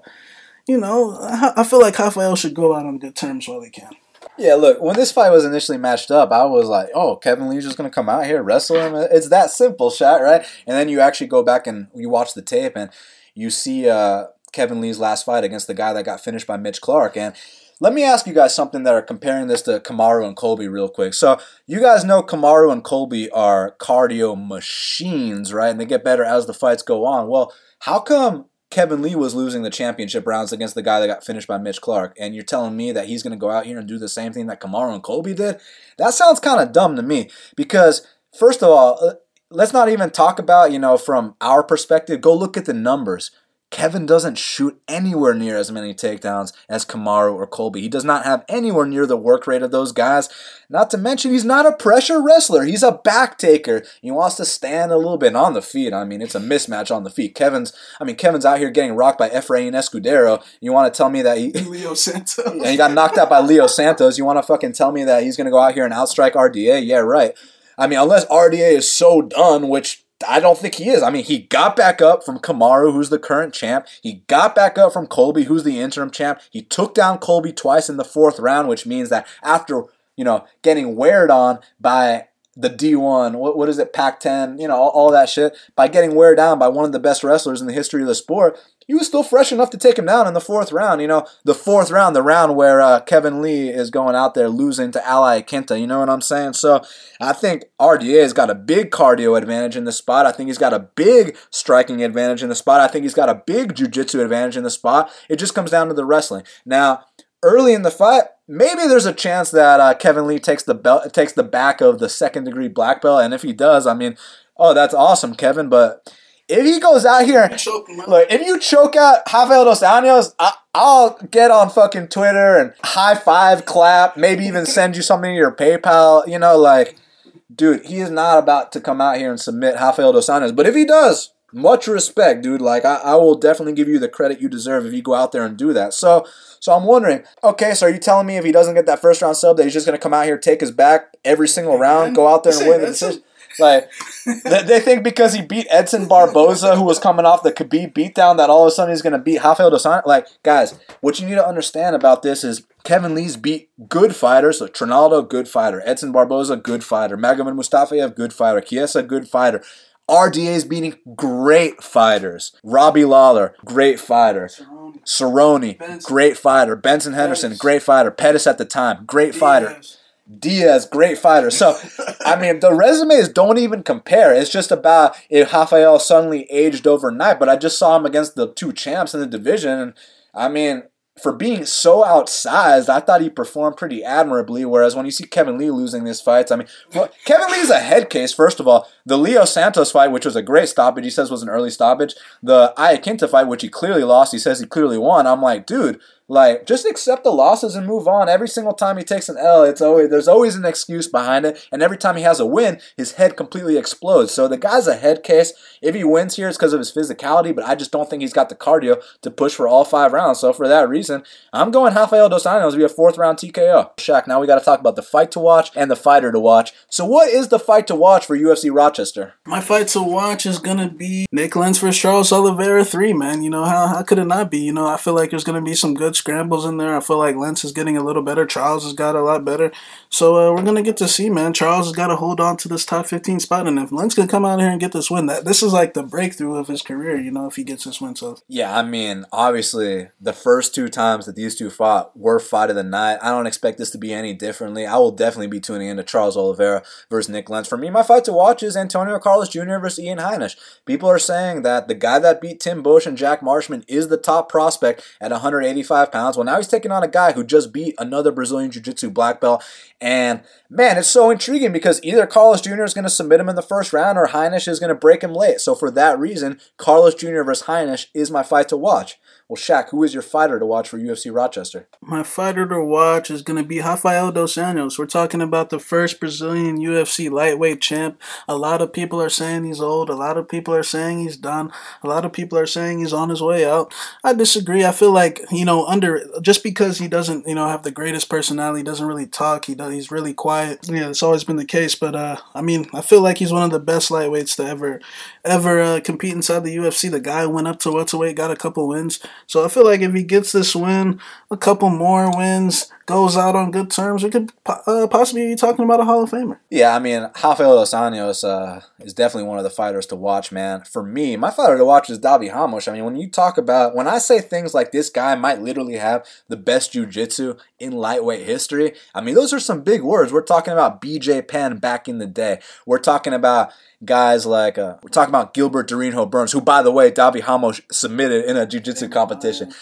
you know, I, I feel like Rafael should go out on good terms while he can. Yeah, look, when this fight was initially matched up, I was like, oh, Kevin Lee's just going to come out here, wrestle him. It's that simple, shot, right? And then you actually go back and you watch the tape and you see uh, Kevin Lee's last fight against the guy that got finished by Mitch Clark. And let me ask you guys something that are comparing this to Kamaru and Colby real quick. So you guys know Kamaru and Colby are cardio machines, right? And they get better as the fights go on. Well, how come Kevin Lee was losing the championship rounds against the guy that got finished by Mitch Clark, and you're telling me that he's going to go out here and do the same thing that Kamaru and Colby did? That sounds kind of dumb to me because, first of all, uh, let's not even talk about, you know, from our perspective, go look at the numbers. Kevin doesn't shoot anywhere near as many takedowns as Kamaru or Colby. He does not have anywhere near the work rate of those guys. Not to mention, he's not a pressure wrestler. He's a back taker. He wants to stand a little bit on the feet. I mean, it's a mismatch on the feet. Kevin's, I mean, Kevin's out here getting rocked by Efrain Escudero. You want to tell me that he Leo Santos? and he got knocked out by Leo Santos. You want to fucking tell me that he's going to go out here and outstrike RDA? Yeah, right. I mean, unless RDA is so done, which I don't think he is. I mean, he got back up from Kamaru, who's the current champ. He got back up from Colby, who's the interim champ. He took down Colby twice in the fourth round, which means that after, you know, getting weared on by the D1, what, what is it, Pac 10, you know, all, all that shit, by getting wear down by one of the best wrestlers in the history of the sport, he was still fresh enough to take him down in the fourth round. You know, the fourth round, the round where uh, Kevin Lee is going out there losing to Al Iaquinta. You know what I'm saying? So I think RDA has got a big cardio advantage in the spot. I think he's got a big striking advantage in the spot. I think he's got a big jiu-jitsu advantage in the spot. It just comes down to the wrestling. Now, early in the fight, maybe there's a chance that uh, Kevin Lee takes the belt, takes the back of the second degree black belt, and if he does, I mean, oh, that's awesome, Kevin. But if he goes out here, look, if you choke out Rafael dos Anjos, I, I'll get on fucking Twitter and high five, clap, maybe even send you something to your PayPal. You know, like, dude, he is not about to come out here and submit Rafael dos Anjos. But if he does, much respect, dude. Like, I, I will definitely give you the credit you deserve if you go out there and do that. So, so I'm wondering, okay, so are you telling me if he doesn't get that first round sub that he's just gonna come out here, take his back every single round, go out there and win the decision? Like they think because he beat Edson Barboza, who was coming off the Khabib beatdown, that all of a sudden he's going to beat Rafael dos Anjos. Like guys, what you need to understand about this is Kevin Lee's beat good fighters. So Trinaldo, good fighter. Edson Barboza, good fighter. Magomed Mustafayev, good fighter. Chiesa, good fighter. RDA's beating great fighters. Robbie Lawler, great fighter. Cerrone, great fighter. Benson Henderson, great fighter. Pettis at the time, great fighter. Diaz, great fighter. So, I mean, the resumes don't even compare. It's just about if Rafael suddenly aged overnight. But I just saw him against the two champs in the division. And, I mean, for being so outsized, I thought he performed pretty admirably. Whereas when you see Kevin Lee losing these fights, I mean, well, Kevin Lee is a head case. First of all, the Leo Santos fight, which was a great stoppage, he says was an early stoppage. The Iaquinta fight, which he clearly lost, he says he clearly won. I'm like, dude, like, just accept the losses and move on. Every single time he takes an L, it's always there's always an excuse behind it. And every time he has a win, his head completely explodes. So the guy's a head case. If he wins here, it's because of his physicality, but I just don't think he's got the cardio to push for all five rounds. So for that reason, I'm going Rafael Dos Anjos to be a fourth round TKO. Shaq, now we got to talk about the fight to watch and the fighter to watch. So what is the fight to watch for UFC Rochester? My fight to watch is gonna be Nick Lentz versus Charles Oliveira three, man. You know how how could it not be? You know I feel like there's gonna be some good scrambles in there. I feel like Lentz is getting a little better. Charles has got a lot better. So uh, we're gonna get to see, man. Charles has got to hold on to this top 15 spot, and if Lentz can come out here and get this win, that this is like the breakthrough of his career. You know, if he gets this win. So yeah, I mean, obviously the first two times that these two fought were fight of the night. I don't expect this to be any differently. I will definitely be tuning into Charles Oliveira versus Nick Lentz. For me, my fight to watch is Antonio Carlos Jr. versus Ian Heinisch. People are saying that the guy that beat Tim Boetsch and Jack Marshman is the top prospect at 185 pounds. Well, now he's taking on a guy who just beat another Brazilian Jiu Jitsu black belt. And man, it's so intriguing because either Carlos Jr. is going to submit him in the first round or Heinisch is going to break him late. So for that reason, Carlos Jr. versus Heinisch is my fight to watch. Well, Shaq, who is your fighter to watch for UFC Rochester? My fighter to watch is going to be Rafael Dos Anjos. We're talking about the first Brazilian UFC lightweight champ. A lot of people are saying he's old. A lot of people are saying he's done. A lot of people are saying he's on his way out. I disagree. I feel like, you know, under just because he doesn't, you know, have the greatest personality, doesn't really talk, he does, he's really quiet. Yeah, it's always been the case, but uh I mean, I feel like he's one of the best lightweights to ever ever uh, compete inside the UFC. The guy went up to welterweight, got a couple wins. So I feel like if he gets this win, a couple more wins, goes out on good terms, we could uh, possibly be talking about a Hall of Famer. Yeah, I mean, Rafael Dos Anjos uh, is definitely one of the fighters to watch, man. For me, my fighter to watch is Davi Ramos. I mean, when you talk about, when I say things like this guy might literally have the best jiu-jitsu in lightweight history, I mean, those are some big words. We're talking about BJ Penn back in the day. We're talking about guys like uh, we're talking about Gilbert Durinho Burns, who by the way Davi Ramos submitted in a jiu-jitsu competition.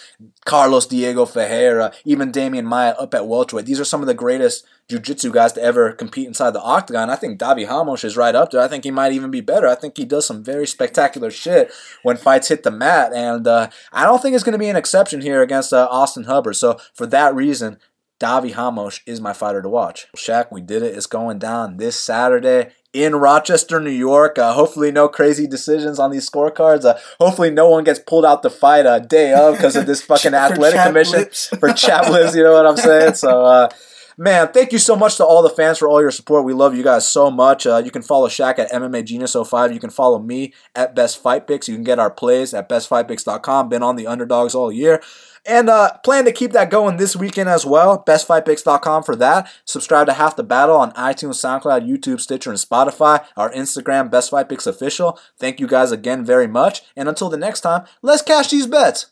Carlos Diego Ferreira, even Demian Maia up at welterweight. These are some of the greatest jiu-jitsu guys to ever compete inside the octagon. I think Davi Ramos is right up there. I think he might even be better. I think he does some very spectacular shit when fights hit the mat, and uh, I don't think it's going to be an exception here against uh, Austin Hubbard. So for that reason, Davi Ramos is my fighter to watch. Shaq, we did it. It's going down this Saturday in Rochester, New York. Uh, hopefully, no crazy decisions on these scorecards. Uh, hopefully, no one gets pulled out the fight a day of because of this fucking athletic commission lips. for chap lips. You know what I'm saying? So. Uh, Man, thank you so much to all the fans for all your support. We love you guys so much. Uh, you can follow Shaq at MMA Genius 05. You can follow me at Best Fight Picks. You can get our plays at bestfightpicks.com. Been on the underdogs all year. And uh, plan to keep that going this weekend as well. BestFightPicks.com for that. Subscribe to Half the Battle on iTunes, SoundCloud, YouTube, Stitcher, and Spotify. Our Instagram, Best Fight Picks Official. Thank you guys again very much. And until the next time, let's cash these bets.